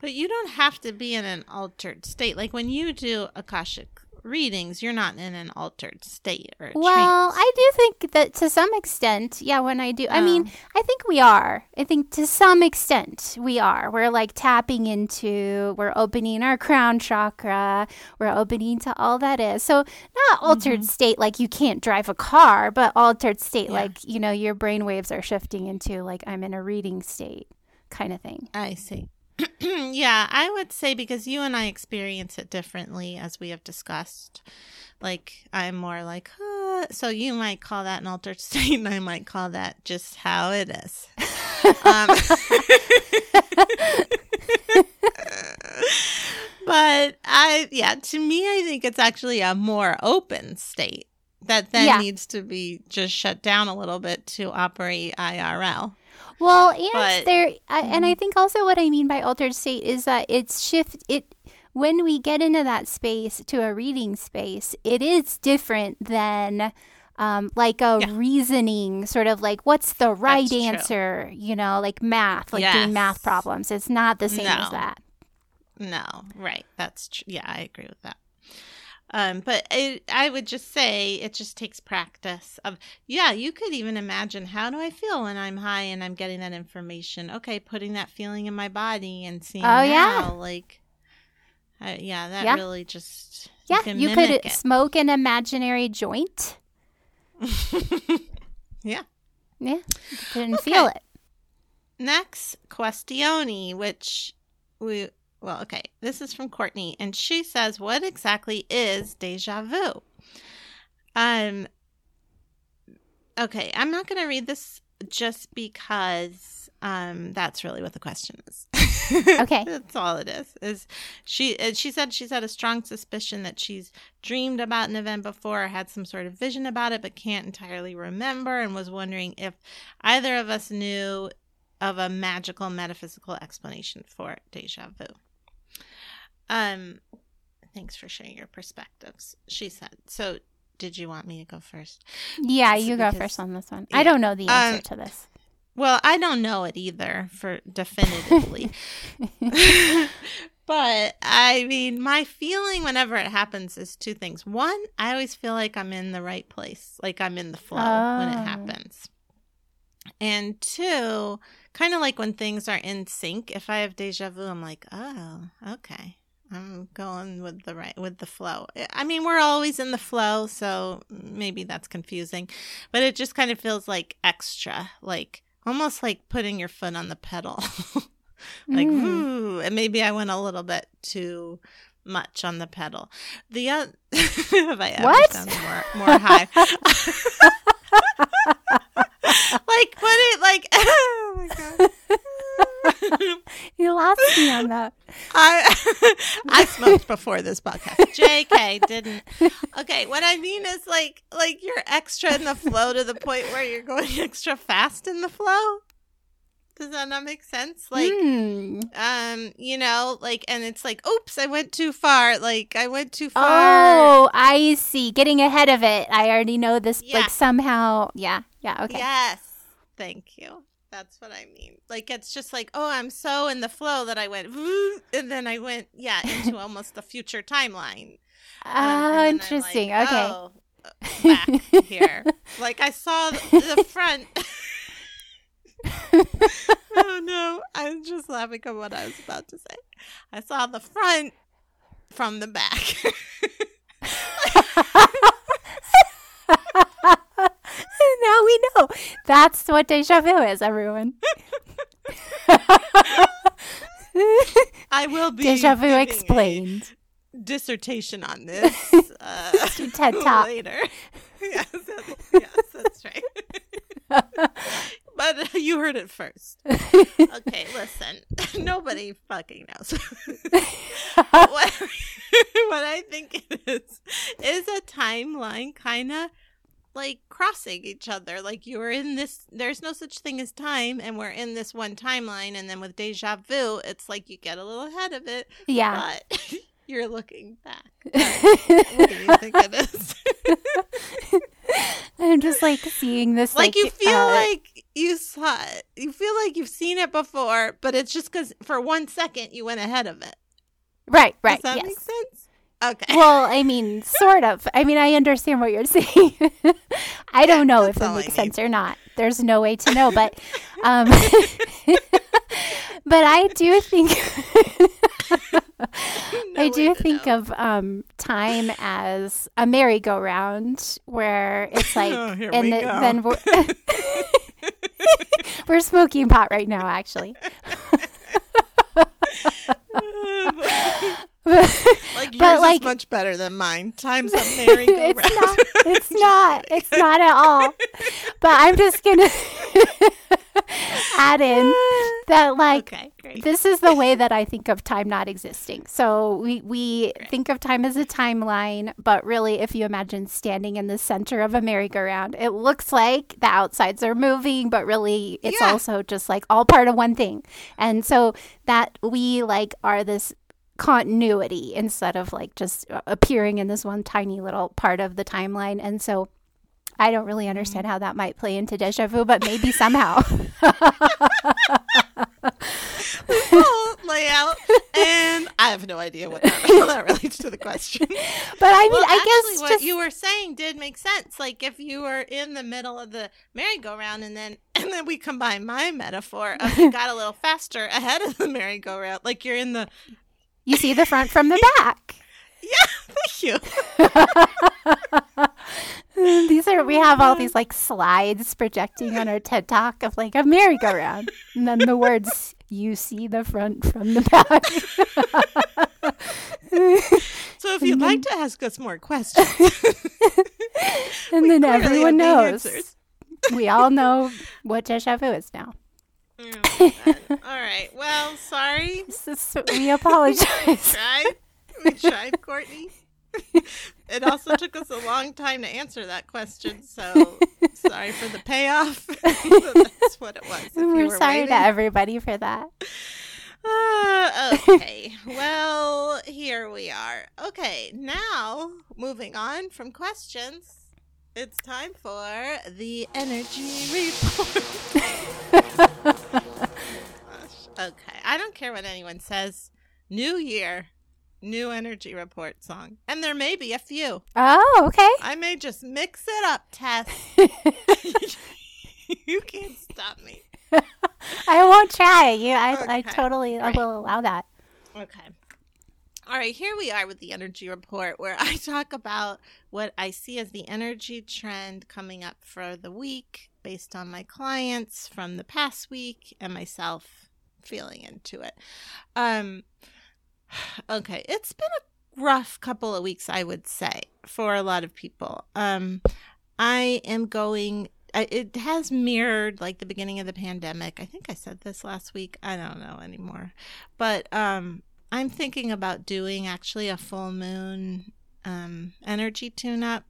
But you don't have to be in an altered state. Like when you do Akashic readings, you're not in an altered state or a Well, trance. I do think that to some extent, yeah, when I do, I mean, Oh. I think we are. I think to some extent we are. We're like tapping into, we're opening our crown chakra, we're opening to all that is. So, not altered mm-hmm. state like you can't drive a car, but altered state Yeah. like, you know, your brain waves are shifting into like I'm in a reading state kind of thing. I see. <clears throat> yeah, I would say because you and I experience it differently, as we have discussed. Like, I'm more like, huh. so you might call that an altered <laughs> state, and I might call that just how it is. um, <laughs> but I, yeah, to me, I think it's actually a more open state that then Yeah. needs to be just shut down a little bit to operate IRL. Well, and But- there, I, and I think also what I mean by altered state is that it's shift. It when we get into that space to a reading space, it is different than um, like a Yeah. reasoning sort of like what's the right That's true. answer. You know, like math, like doing math problems. It's not the same as that. No, right. That's true. Yeah, I agree with that. Um, but it, I would just say it just takes practice. Of yeah, you could even imagine how do I feel when I'm high and I'm getting that information. Okay, putting that feeling in my body and seeing Oh, yeah. like, uh, yeah, that Yeah. really just Yeah, can you could it. smoke an imaginary joint. <laughs> yeah. Yeah, you couldn't Okay. feel it. Next questione, which we well, okay, this is from Courtney, and she says, "What exactly is deja vu?" Um. Okay, I'm not going to read this just because um that's really what the question is. <laughs> Okay. that's all it is. Is she? uh, She said she's had a strong suspicion that she's dreamed about an event before or had some sort of vision about it, but can't entirely remember, and was wondering if either of us knew of a magical metaphysical explanation for deja vu. Um, thanks for sharing your perspectives. She said. So, did you want me to go first? Yeah, you go first on this one. yeah. I don't know the answer Um, to this. Well, I don't know it either for definitively. <laughs> <laughs> but I mean, my feeling whenever it happens is two things. One, I always feel like I'm in the right place, like I'm in the flow when it Oh. happens. And two, kind of like when things are in sync. If I have deja vu, I'm like, oh, okay. I'm going with the right with the flow. I mean, we're always in the flow, so maybe that's confusing, but it just kind of feels like extra, like almost like putting your foot on the pedal. <laughs> like, Mm. ooh, and maybe I went a little bit too much on the pedal. The other, <laughs> have I ever What? sounded more more high? <laughs> like put it like, oh my god. You lost me on that. I <laughs> I <laughs> smoked before this podcast. JK didn't. Okay, what I mean is like like you're extra in the flow to the point where you're going <laughs> extra fast in the flow. Does that not make sense? Like Hmm. um, you know, like and it's like, oops, I went too far. Like I went too far. Oh, I see. Getting ahead of it. I already know this. Yeah. Like somehow. Yeah. Yeah. Okay. Yes. Thank you. That's what I mean. Like it's just like, oh, I'm so in the flow that I went, and then I went, yeah, into <laughs> almost the future timeline. Um, Oh, interesting. like, okay. oh, back here. <laughs> Like I saw the, the front. <laughs> oh no! I'm just laughing at what I was about to say. I saw the front from the back. Now we know. That's what deja vu is, everyone. <laughs> I will be deja vu explained. dissertation on this <laughs> uh, TED Talk. later. <laughs> yes, that's, yes, that's right. but uh, you heard it first. Okay, listen. Nobody fucking knows. what, what I think it is is a timeline kind of like crossing each other. Like you were in this, there's no such thing as time, and we're in this one timeline. And then with deja vu, it's like you get a little ahead of it, Yeah. but <laughs> you're looking back. <laughs> What do you think it is? <laughs> I'm just like seeing this. like Like, you feel uh, like you saw it. You feel like you've seen it before, but it's just because for one second you went ahead of it. Right. Right. Does that yes. make sense? Okay. <laughs> well, I mean, sort of. I mean, I understand what you're <laughs> saying. I don't know if it all I makes sense or not. There's no way to know, but <laughs> um but I do think No I do think know. of um time as a merry-go-round where it's like Oh, and then we're we're smoking pot right now actually. <laughs> like yours but, like- is much better than mine. Time's a <laughs> merry-go-round. it's not. It's not. It's not at all. <laughs> But I'm just gonna add in that, like, okay, this is the way that I think of time not existing. So we we think of time as a timeline, but really, if you imagine standing in the center of a merry-go-round, it looks like the outsides are moving, but really, it's Yeah. also just like all part of one thing. And so that we like are this continuity instead of like just uh, appearing in this one tiny little part of the timeline. And so I don't really understand how that might play into deja vu, but maybe somehow. <laughs> <laughs> Layout, and I have no idea what that, <laughs> how that relates to the question. But I mean, Well, I guess what just you were saying did make sense. Like if you were in the middle of the merry-go-round, and then and then we combine my metaphor of you got a little faster ahead of the merry-go-round, like you're in the you see the front from the back. <laughs> yeah. Thank you. <laughs> these are we have all oh. these like slides projecting on our TED Talk of like a merry-go-round, and then the words "you see the front from the back." <laughs> So if you'd like to ask us more questions, and then everyone knows. We all know what deja vu is now. Oh, All right. Well, sorry. <laughs> Is- we apologize. tried. We tried, Courtney. It also took us a long time to answer that question, so sorry for the payoff. <laughs> That's what it was. if you We're were sorry waiting. to everybody for that. Uh, okay. well, here we are. Okay, now moving on from questions. It's time for the energy report. <laughs> Okay, I don't care what anyone says. New year, new energy report song. And there may be a few. Oh, okay. I may just mix it up, Tess. <laughs> you can't stop me. <laughs> I won't try. You, I, I totally I will allow that. Okay. All right, here we are with the energy report where I <laughs> talk about what I see as the energy trend coming up for the week based on my clients from the past week and myself feeling into it. Um <sighs> okay, it's been a rough couple of weeks I would say for a lot of people. Um I am going it has mirrored like the beginning of the pandemic. I think I said this last week. I don't know anymore. But um I'm thinking about doing actually a full moon um energy tune up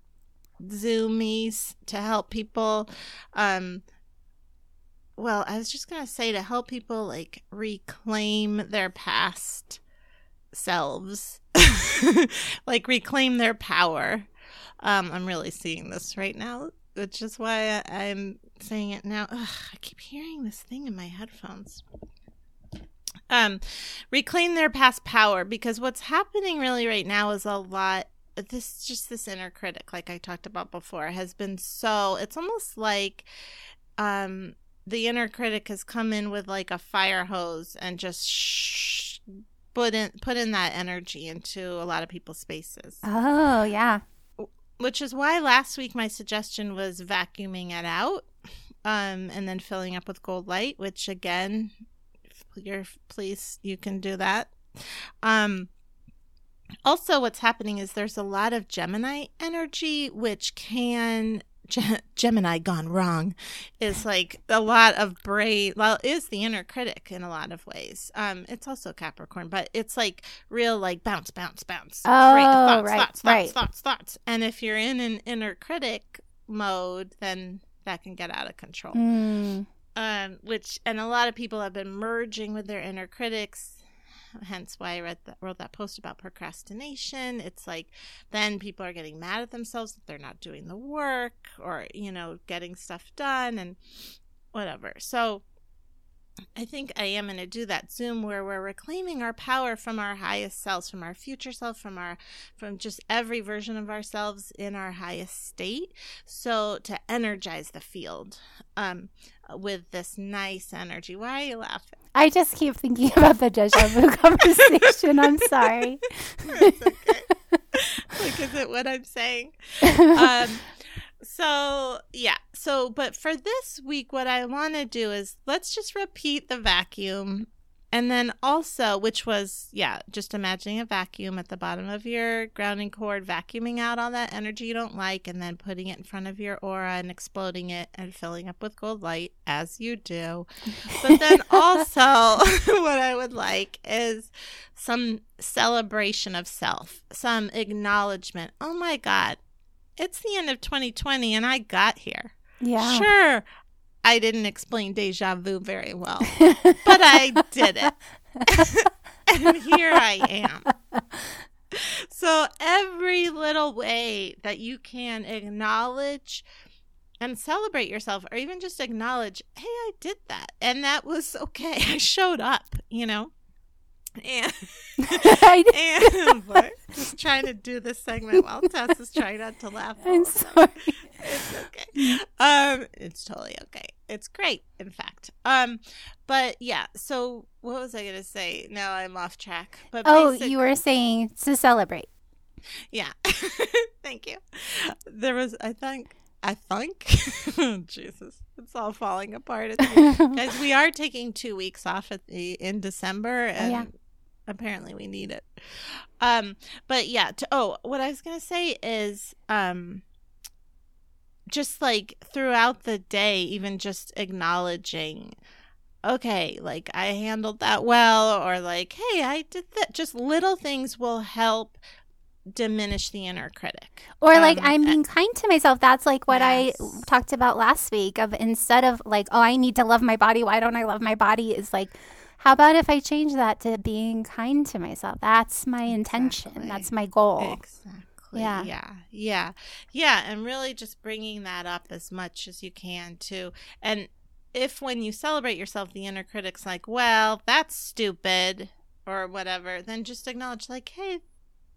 zoomies to help people um well, I was just going to say to help people like reclaim their past selves, <laughs> like reclaim their power. Um, I'm really seeing this right now, which is why I, am saying it now. Ugh, I keep hearing this thing in my headphones. Um, reclaim their past power because what's happening really right now is a lot. This just this inner critic, like I talked about before, has been so. It's almost like, um, the inner critic has come in with like a fire hose and just shh, put in put in that energy into a lot of people's spaces. Oh, yeah. Which is why last week my suggestion was vacuuming it out um, and then filling up with gold light, which again, you're please you can do that. Um, also, what's happening is there's a lot of Gemini energy, which can <laughs> Gemini gone wrong is like a lot of brain. Well, is the inner critic in a lot of ways. Um, it's also Capricorn, but it's like real like bounce, bounce, bounce. Oh, right, thoughts, right, thoughts, right. thoughts, thoughts, thoughts. And if you're in an inner critic mode, then that can get out of control. Mm. Um, which and a lot of people have been merging with their inner critics hence why I read that, wrote that post about procrastination. It's like then people are getting mad at themselves that they're not doing the work or, you know, getting stuff done and whatever. So I think I am going to do that Zoom where we're reclaiming our power from our highest selves, from our future self, from our from just every version of ourselves in our highest state. So to energize the field um, with this nice energy. Why are you laughing? I just keep thinking <laughs> about the deja vu <laughs> conversation. I'm sorry. <laughs> It's okay. like, is it what I'm saying? Um, so yeah so but for this week what i want to do is let's just repeat the vacuum and then also which was yeah just imagining a vacuum at the bottom of your grounding cord vacuuming out all that energy you don't like and then putting it in front of your aura and exploding it and filling up with gold light as you do but then <laughs> also <laughs> what i would like is some celebration of self some acknowledgement oh my god it's the end of 2020 and I got here. Yeah. Sure, I didn't explain deja vu very well, <laughs> but I did it. <laughs> and here I am. So, every little way that you can acknowledge and celebrate yourself, or even just acknowledge, hey, I did that. And that was okay. <laughs> I showed up, you know? And, and what? just trying to do this segment while Tess is trying not to laugh. I'm sorry. It's okay. Um, it's totally okay. It's great, in fact. Um, but yeah. So what was I gonna say? Now I'm off track. But Oh, you were saying to celebrate. yeah. <laughs> Thank you. There was, I think, I think, <laughs> Jesus, it's all falling apart. <laughs> Guys, we are taking two weeks off at the in December, and yeah. apparently we need it. Um, but yeah. To, oh, what I was gonna say is, um, just like throughout the day, even just acknowledging. Okay, like I handled that well, or like, hey, I did that. Just little things will help diminish the inner critic. Or like Um, I'm being kind to myself. That's like what Yes. I talked about last week of instead of like, oh, I need to love my body. Why don't I love my body? Is like, how about if I change that to being kind to myself? That's my intention. Exactly. That's my goal. Exactly. Yeah. Yeah. Yeah. Yeah. And really just bringing that up as much as you can, too. And if when you celebrate yourself, the inner critic's like, well, that's stupid or whatever, then just acknowledge, like, hey,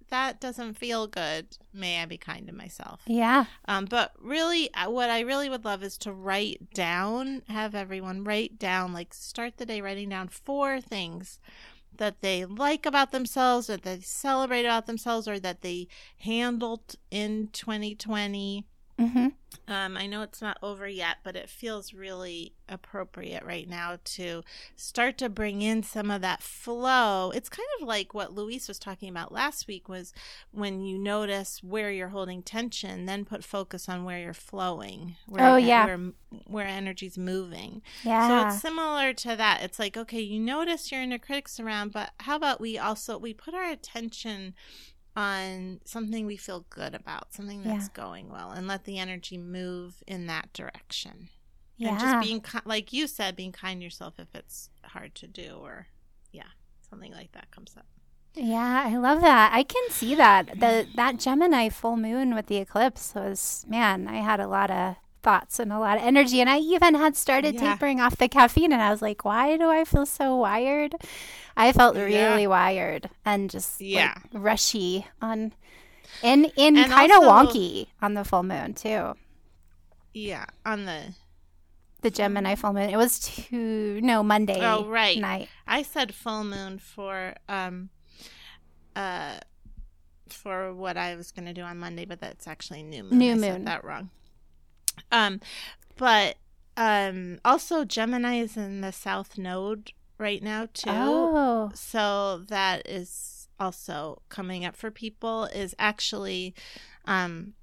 that doesn't feel good. May I be kind to myself? Yeah. Um, but really, uh, what I really would love is to write down, have everyone write down, like start the day writing down four things that they like about themselves, that they celebrate about themselves, or that they handled in 2020. Mm-hmm. Um, I know it's not over yet, but it feels really appropriate right now to start to bring in some of that flow. It's kind of like what Luis was talking about last week was when you notice where you're holding tension, then put focus on where you're flowing. Where, Oh, yeah. Where, where energy's moving. Yeah. So it's similar to that. It's like, okay, you notice your inner critics around, but how about we also we put our attention on something we feel good about, something that's Yeah. going well, and let the energy move in that direction. yeah. And just being like you said, being kind to yourself if it's hard to do, or yeah, something like that comes up. Yeah, I love that. I can see that. The that Gemini full moon with the eclipse was man, I had a lot of thoughts and a lot of energy and I even had started Yeah. tapering off the caffeine and I was like, why do I feel so wired? I felt Yeah. really wired and just Yeah. like rushy on and and, And kind of wonky on the full moon too. Yeah, on the The Gemini full moon. It was two no Monday oh right, night. I said full moon for um uh for what I was going to do on Monday, but that's actually new moon. New I moon. said that wrong. Um, but um, also Gemini is in the South Node right now too. Oh. So that is also coming up for people. Is actually, um,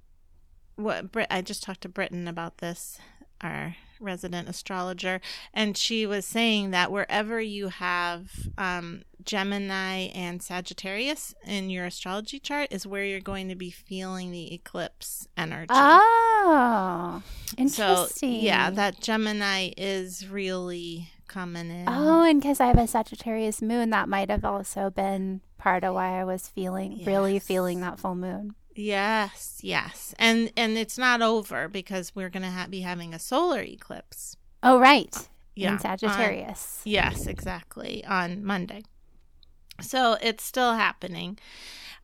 what Brit? I just talked to Britain about this, our resident astrologer, and she was saying that wherever you have um, Gemini and Sagittarius in your astrology chart is where you're going to be feeling the eclipse energy. Oh. so Interesting. yeah, that Gemini is really coming in. Oh, and because I have a Sagittarius moon, that might have also been part of why I was feeling really feeling that full moon. Yes, yes, and and it's not over because we're gonna ha- be having a solar eclipse. Oh, right. Yeah, in on- Sagittarius. yes, exactly on Monday. So it's still happening.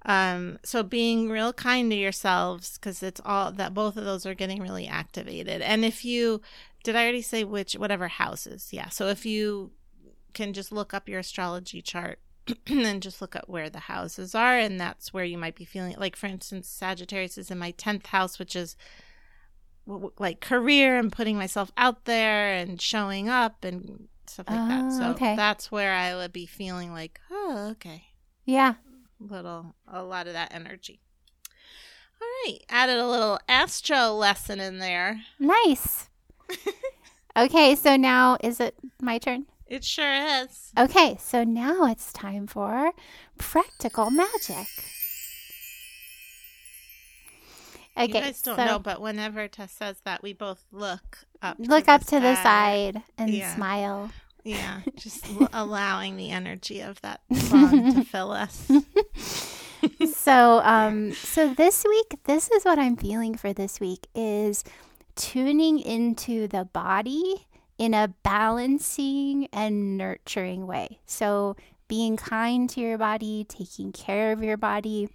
Um, so being real kind to yourselves because it's all that both of those are getting really activated. And if you did, I already say which whatever houses. Yeah. So if you can just look up your astrology chart <clears throat> and then just look at where the houses are, and that's where you might be feeling. Like for instance, Sagittarius is in my tenth house, which is like career and putting myself out there and showing up and stuff like that. Oh, So okay. that's where I would be feeling like, oh, okay, Yeah. little a lot of that energy. All right, added a little astro lesson in there. Nice. <laughs> okay, so now is it my turn? It sure is. Okay, so now it's time for practical magic. Okay, you guys don't so know, but whenever Tess says that, we both look up. look up to the side and Yeah. smile. Yeah, just <laughs> l- allowing the energy of that song to <laughs> fill us. <laughs> so um so this week this is what i'm feeling for this week is tuning into the body in a balancing and nurturing way so being kind to your body taking care of your body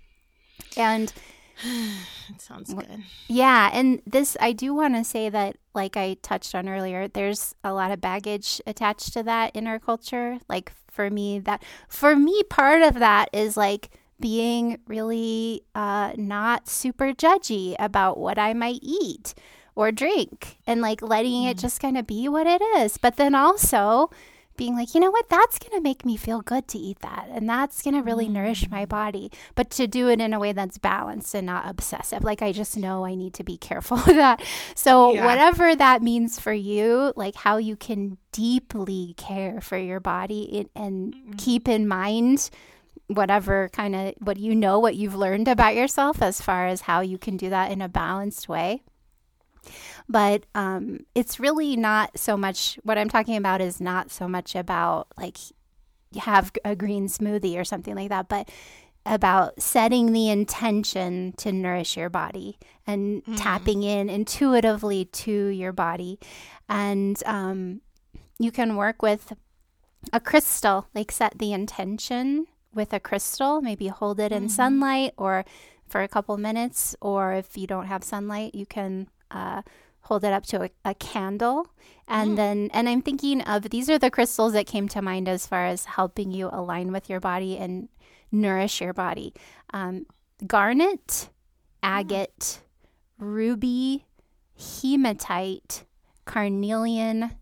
and <sighs> it sounds good. yeah, and this I do want to say that like I touched on earlier, there's a lot of baggage attached to that in our culture. Like for me that for me part of that is like being really uh not super judgy about what I might eat or drink and like letting it mm. just kind of be what it is. But then also being like, you know what, that's going to make me feel good to eat that. And that's going to really nourish my mm. body. But to do it in a way that's balanced and not obsessive. Like, I just know I need to be careful <laughs> with that. So, Yeah. whatever that means for you, like how you can deeply care for your body and mm. keep in mind whatever kind of what you know, what you've learned about yourself as far as how you can do that in a balanced way but um, it's really not so much what i'm talking about is not so much about like have a green smoothie or something like that but about setting the intention to nourish your body and tapping in intuitively to your body. And um, you can work with a crystal like set the intention with a crystal maybe hold it in sunlight or for a couple minutes or if you don't have sunlight you can uh, hold it up to a, a candle. And Mm. then, and I'm thinking of these are the crystals that came to mind as far as helping you align with your body and nourish your body. Um, garnet, agate, ruby, hematite, carnelian,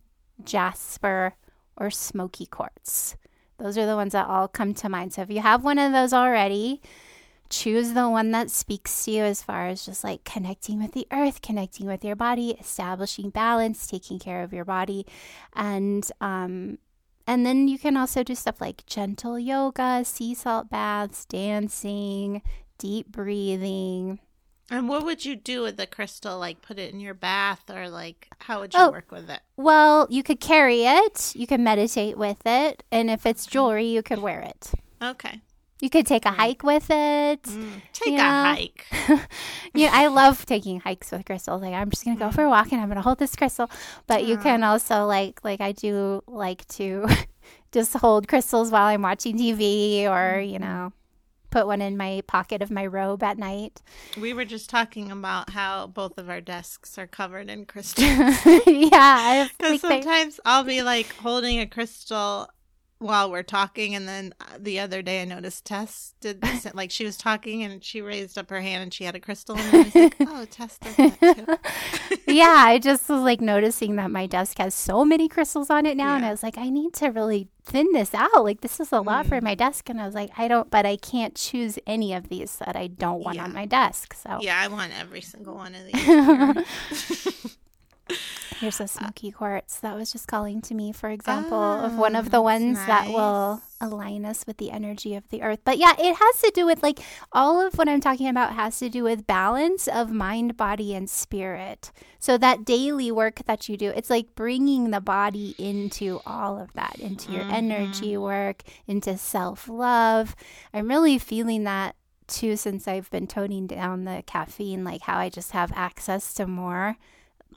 jasper, or smoky quartz. Those are the ones that all come to mind. So if you have one of those already, choose the one that speaks to you as far as just like connecting with the earth, connecting with your body, establishing balance, taking care of your body, and um, and then you can also do stuff like gentle yoga, sea salt baths, dancing, deep breathing. And what would you do with the crystal? Like put it in your bath or like how would you Oh. work with it? Well, you could carry it, you can meditate with it, and if it's jewelry, you could wear it. Okay. You could take a mm. hike with it. Mm, Take Yeah. a hike. <laughs> yeah, I love taking hikes with crystals. Like I'm just gonna go mm. for a walk and I'm gonna hold this crystal. But you can mm. also like like I do like to <laughs> just hold crystals while I'm watching TV or, you know, put one in my pocket of my robe at night. We were just talking about how both of our desks are covered in <laughs> crystals. yeah, Because think they- sometimes I'll be like holding a crystal while we're talking, and then uh, the other day I noticed Tess did this. Like she was talking and she raised up her hand and she had a crystal, and I was like, <laughs> "Oh, Tess does that too." <laughs> yeah, I just was like noticing that my desk has so many crystals on it now, and I was like, I need to really thin this out. Like, this is a lot Mm. for my desk, and I was like, I don't, but I can't choose any of these that I don't want Yeah. on my desk. So Yeah, I want every single one of these. <laughs> here. here's Uh, a smoky quartz that was just calling to me, for example, of one of the Oh, ones that will align us with the energy of the earth. But yeah, it has to do with like all of what I'm talking about has to do with balance of mind, body, and spirit. So that daily work that you do, it's like bringing the body into all of that, into your energy work, into self love. I'm really feeling that too since I've been toning down the caffeine, like how I just have access to more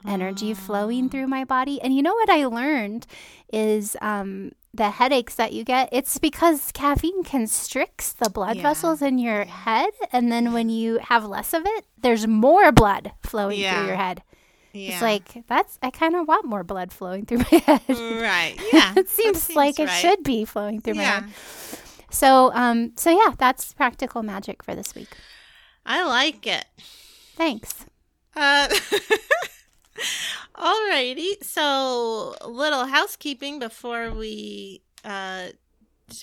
energy flowing through my body. And you know what I learned is um, the headaches that you get, it's because caffeine constricts the blood Yeah. vessels in your head. And then when you have less of it, there's more blood flowing Yeah. through your head. Yeah. It's like, that's, I kind of want more blood flowing through my head. right. Yeah. <laughs> it seems, that like it should be flowing through my head. So, um, so yeah, that's practical magic for this week. I like it. Thanks. Uh, <laughs> alrighty. So, a little housekeeping before we uh,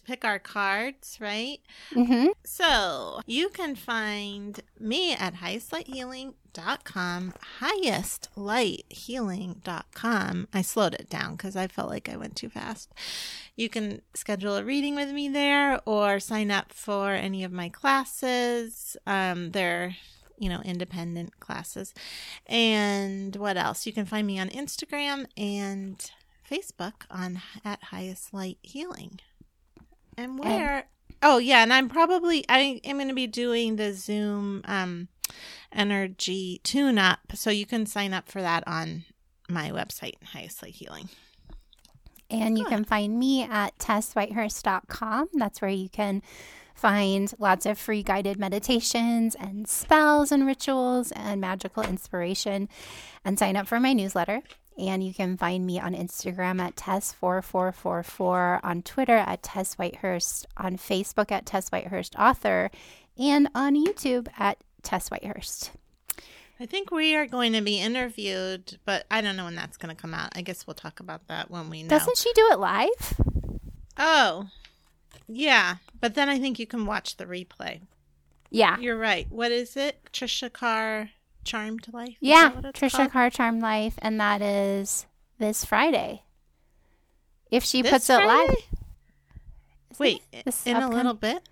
pick our cards, right? Mm-hmm. So, you can find me at highestlighthealing.com, highestlighthealing.com. I slowed it down because I felt like I went too fast. You can schedule a reading with me there or sign up for any of my classes. Um, they're, you know, independent classes. And what else? You can find me on Instagram and Facebook on at Highest Light Healing. And where? oh yeah, and I'm probably I am going to be doing the Zoom um energy tune up, so you can sign up for that on my website, Highest Light Healing. And you can find me at tesswhitehurst.com. That's where you can find lots of free guided meditations and spells and rituals and magical inspiration and sign up for my newsletter. And you can find me on Instagram at Tess4444, on Twitter at Tess Whitehurst, on Facebook at Tess Whitehurst Author, and on YouTube at Tess Whitehurst. I think we are going to be interviewed, but I don't know when that's going to come out. I guess we'll talk about that when we know. Doesn't she do it live? oh, yeah, but then I think you can watch the replay. Yeah. You're right. What is it? Trisha Carr Charmed Life? Yeah, that what it's Trisha called? Carr Charmed Life, and that is this Friday. If she This puts it live, Wait. This in a little bit.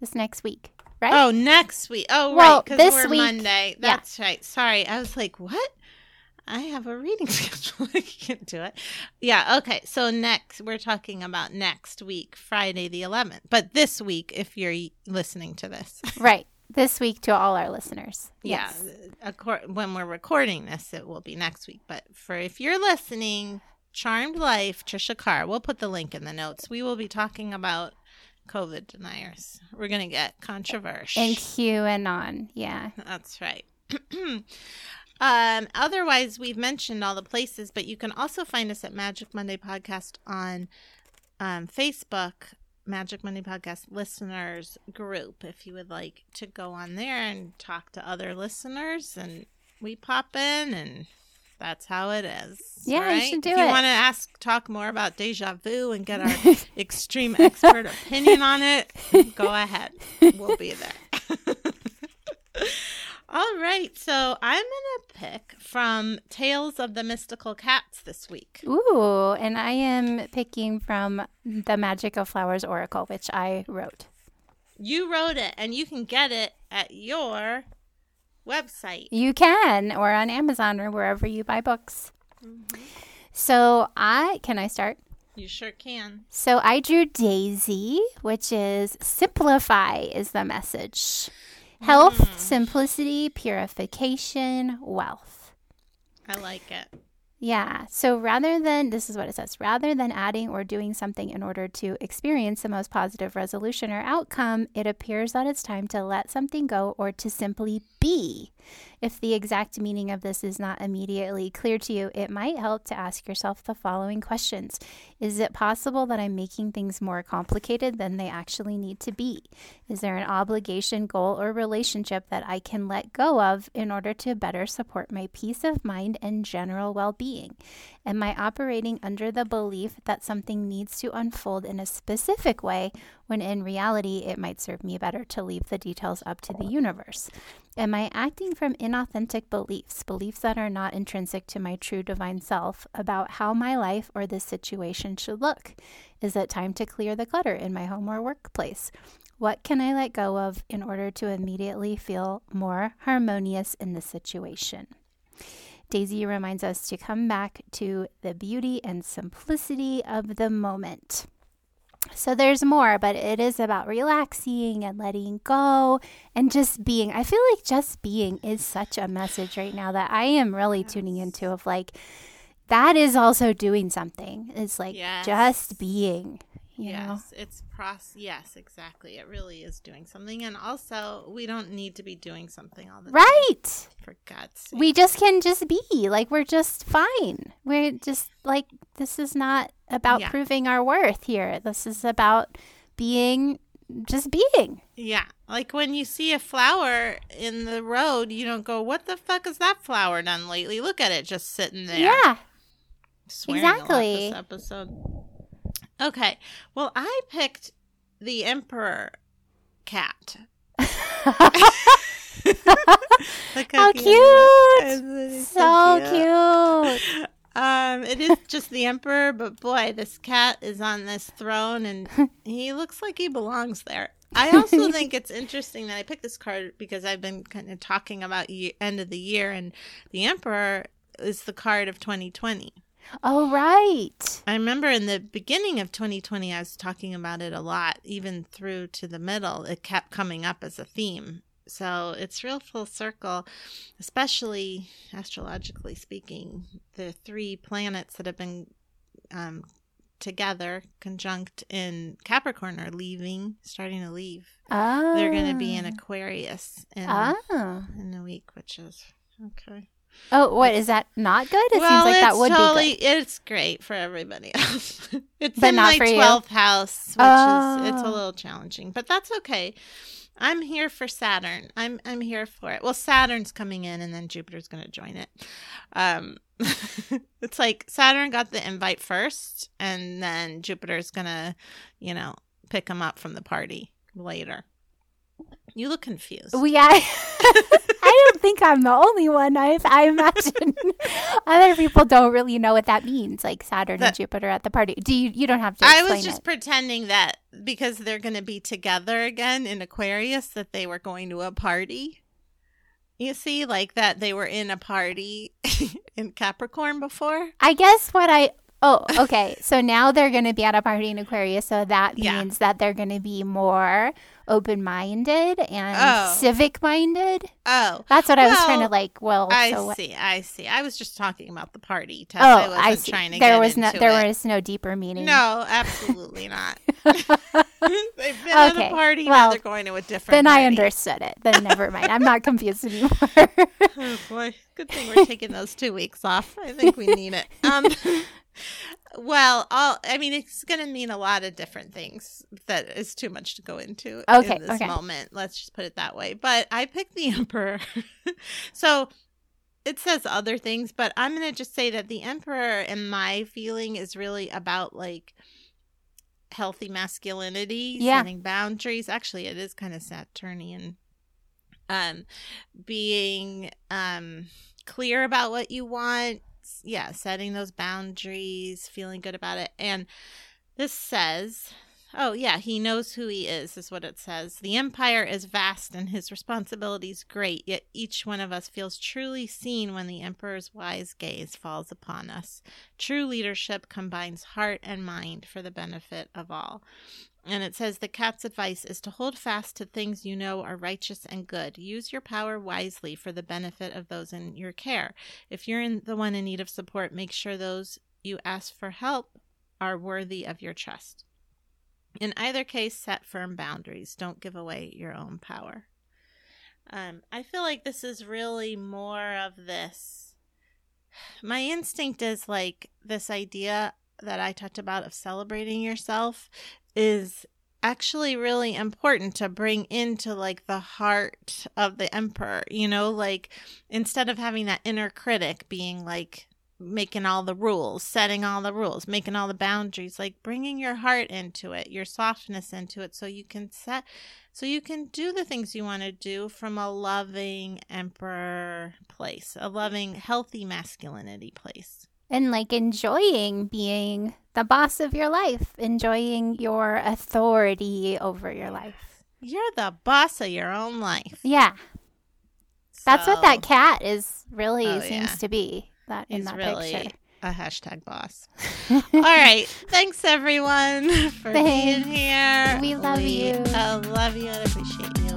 this next week, right? Oh, next week. Oh, Well, right. Because this we're week- Monday. yeah. That's right. Sorry. I was like, what? I have a reading <laughs> schedule. I can't do it. Yeah. Okay. So next, we're talking about next week, Friday the 11th. But this week, if you're listening to this. <laughs> right. This week to all our listeners. Yes. Uh, yeah. Accor- when we're recording this, it will be next week. But for if you're listening, Charmed Life, Trisha Carr, we'll put the link in the notes. We will be talking about COVID deniers. We're going to get controversial. And QAnon. Yeah. That's right. <clears throat> Uh, Um, otherwise, we've mentioned all the places, but you can also find us at Magic Monday Podcast on um, Facebook, Magic Monday Podcast listeners group. If you would like to go on there and talk to other listeners, and we pop in, and that's how it is. Yeah, you should do if you it. want to ask, talk more about deja vu and get our <laughs> extreme expert opinion on it, go ahead. We'll be there. <laughs> All right, so I'm gonna pick from Tales of the Mystical Cats this week. Ooh, and I am picking from the Magic of Flowers Oracle, which I wrote. You wrote it, and you can get it at your website. You can, or on Amazon, or wherever you buy books. Mm-hmm. So I can I start? You sure can. So I drew Daisy, which is simplify is the message. Health, mm. simplicity, purification, wealth. I like it. Yeah. So rather than, this is what it says, rather than adding or doing something in order to experience the most positive resolution or outcome, it appears that it's time to let something go or to simply be. If the exact meaning of this is not immediately clear to you, it might help to ask yourself the following questions Is it possible that I'm making things more complicated than they actually need to be? Is there an obligation, goal, or relationship that I can let go of in order to better support my peace of mind and general well being? Am I operating under the belief that something needs to unfold in a specific way when in reality it might serve me better to leave the details up to the universe? Am I acting from inauthentic beliefs, beliefs that are not intrinsic to my true divine self, about how my life or this situation should look? Is it time to clear the clutter in my home or workplace? What can I let go of in order to immediately feel more harmonious in the situation? Daisy reminds us to come back to the beauty and simplicity of the moment. So there's more, but it is about relaxing and letting go and just being. I feel like just being is such a message right now that I am really tuning into of like that is also doing something. It's like Yes. just being, you know. yes, it's pros. Yes, exactly. It really is doing something, and also we don't need to be doing something all the time. Right. For God's sake. We just can just be. Like we're just fine. We're just like this is not about Yeah. proving our worth here. This is about being just being. Yeah, like when you see a flower in the road, you don't go, "What the fuck has that flower done lately?" Look at it, just sitting there. Yeah. Swearing exactly. this episode. Okay, well, I picked the emperor cat. <laughs> How cute. So cute. <laughs> Um, it is just the emperor, but boy, this cat is on this throne, and <laughs> he looks like he belongs there. I also think it's interesting that I picked this card because I've been kind of talking about ye- end of the year, and the emperor is the card of 2020. Oh right. I remember in the beginning of 2020, I was talking about it a lot, even through to the middle. It kept coming up as a theme. So it's real full circle, especially astrologically speaking. The three planets that have been um, together, conjunct in Capricorn, are leaving, starting to leave. Oh. They're going to be in Aquarius in, Oh. in a week, which is okay. Oh, what is that not good? It seems like that would totally, be good. It's great for everybody <laughs> else. it's But in not my twelfth house, which is it's a Oh. little challenging, but that's okay. I'm here for Saturn. I'm I'm here for it. Well, Saturn's coming in, and then Jupiter's going to join it. Um, <laughs> it's like Saturn got the invite first, and then Jupiter's going to, you know, pick him up from the party later. You look confused. We I, I <laughs> don't think I'm the only one. I I imagine <laughs> other people don't really know what that means, like Saturn That- and Jupiter at the party. Do you? You don't have to I was just it. pretending that because they're going to be together again in Aquarius, that they were going to a party. You see, like that they were in a party <laughs> in Capricorn before. I guess what I. Oh, okay. So now they're going to be at a party in Aquarius, so that Yeah. means that they're going to be more open-minded and Oh. civic-minded. Oh, That's what I was trying to like. Well, I so see. I see. I was just talking about the party. Tess. Oh, I wasn't I see. trying to there was no there it. was no deeper meaning. No, absolutely not. <laughs> <laughs> They've been at a Okay, party, now well, they're going to a different then I understood it. Then never mind. I'm not confused <laughs> anymore. Oh boy, good thing we're taking those two weeks off. I think we need it. Um, well, all I mean, it's going to mean a lot of different things. That is too much to go into Okay, in this okay. moment. Let's just put it that way. But I picked the <laughs> emperor, so it says other things, but I'm going to just say that the emperor, in my feeling, is really about like healthy masculinity, Yeah. setting boundaries. Actually, it is kind of Saturnian. Um, being um clear about what you want, yeah, setting those boundaries, feeling good about it. And this says, oh, yeah, he knows who he is, is what it says. The empire is vast and his responsibilities great, yet each one of us feels truly seen when the emperor's wise gaze falls upon us. True leadership combines heart and mind for the benefit of all. And it says the cat's advice is to hold fast to things you know are righteous and good. Use your power wisely for the benefit of those in your care. If you're in the one in need of support, make sure those you ask for help are worthy of your trust. In either case, set firm boundaries. Don't give away your own power. Um, I feel like this is really more of this. My instinct is like this idea that I talked about of celebrating yourself is actually really important to bring into like the heart of the emperor you know? Like instead of having that inner critic being like making all the rules setting all the rules making all the boundaries like bringing your heart into it your softness into it so you can set so you can do the things you want to do from a loving emperor place a loving healthy masculinity place and like enjoying being the boss of your life, enjoying your authority over your life. you're the boss of your own life Yeah, that's what that cat is really Oh, seems yeah. to be. That in that really picture. a hashtag boss. <laughs> All right. Thanks, everyone, <laughs> for being here. We love you. I love you and appreciate. So you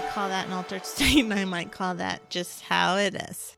might call that an altered <laughs> state, and I might call that just how it is.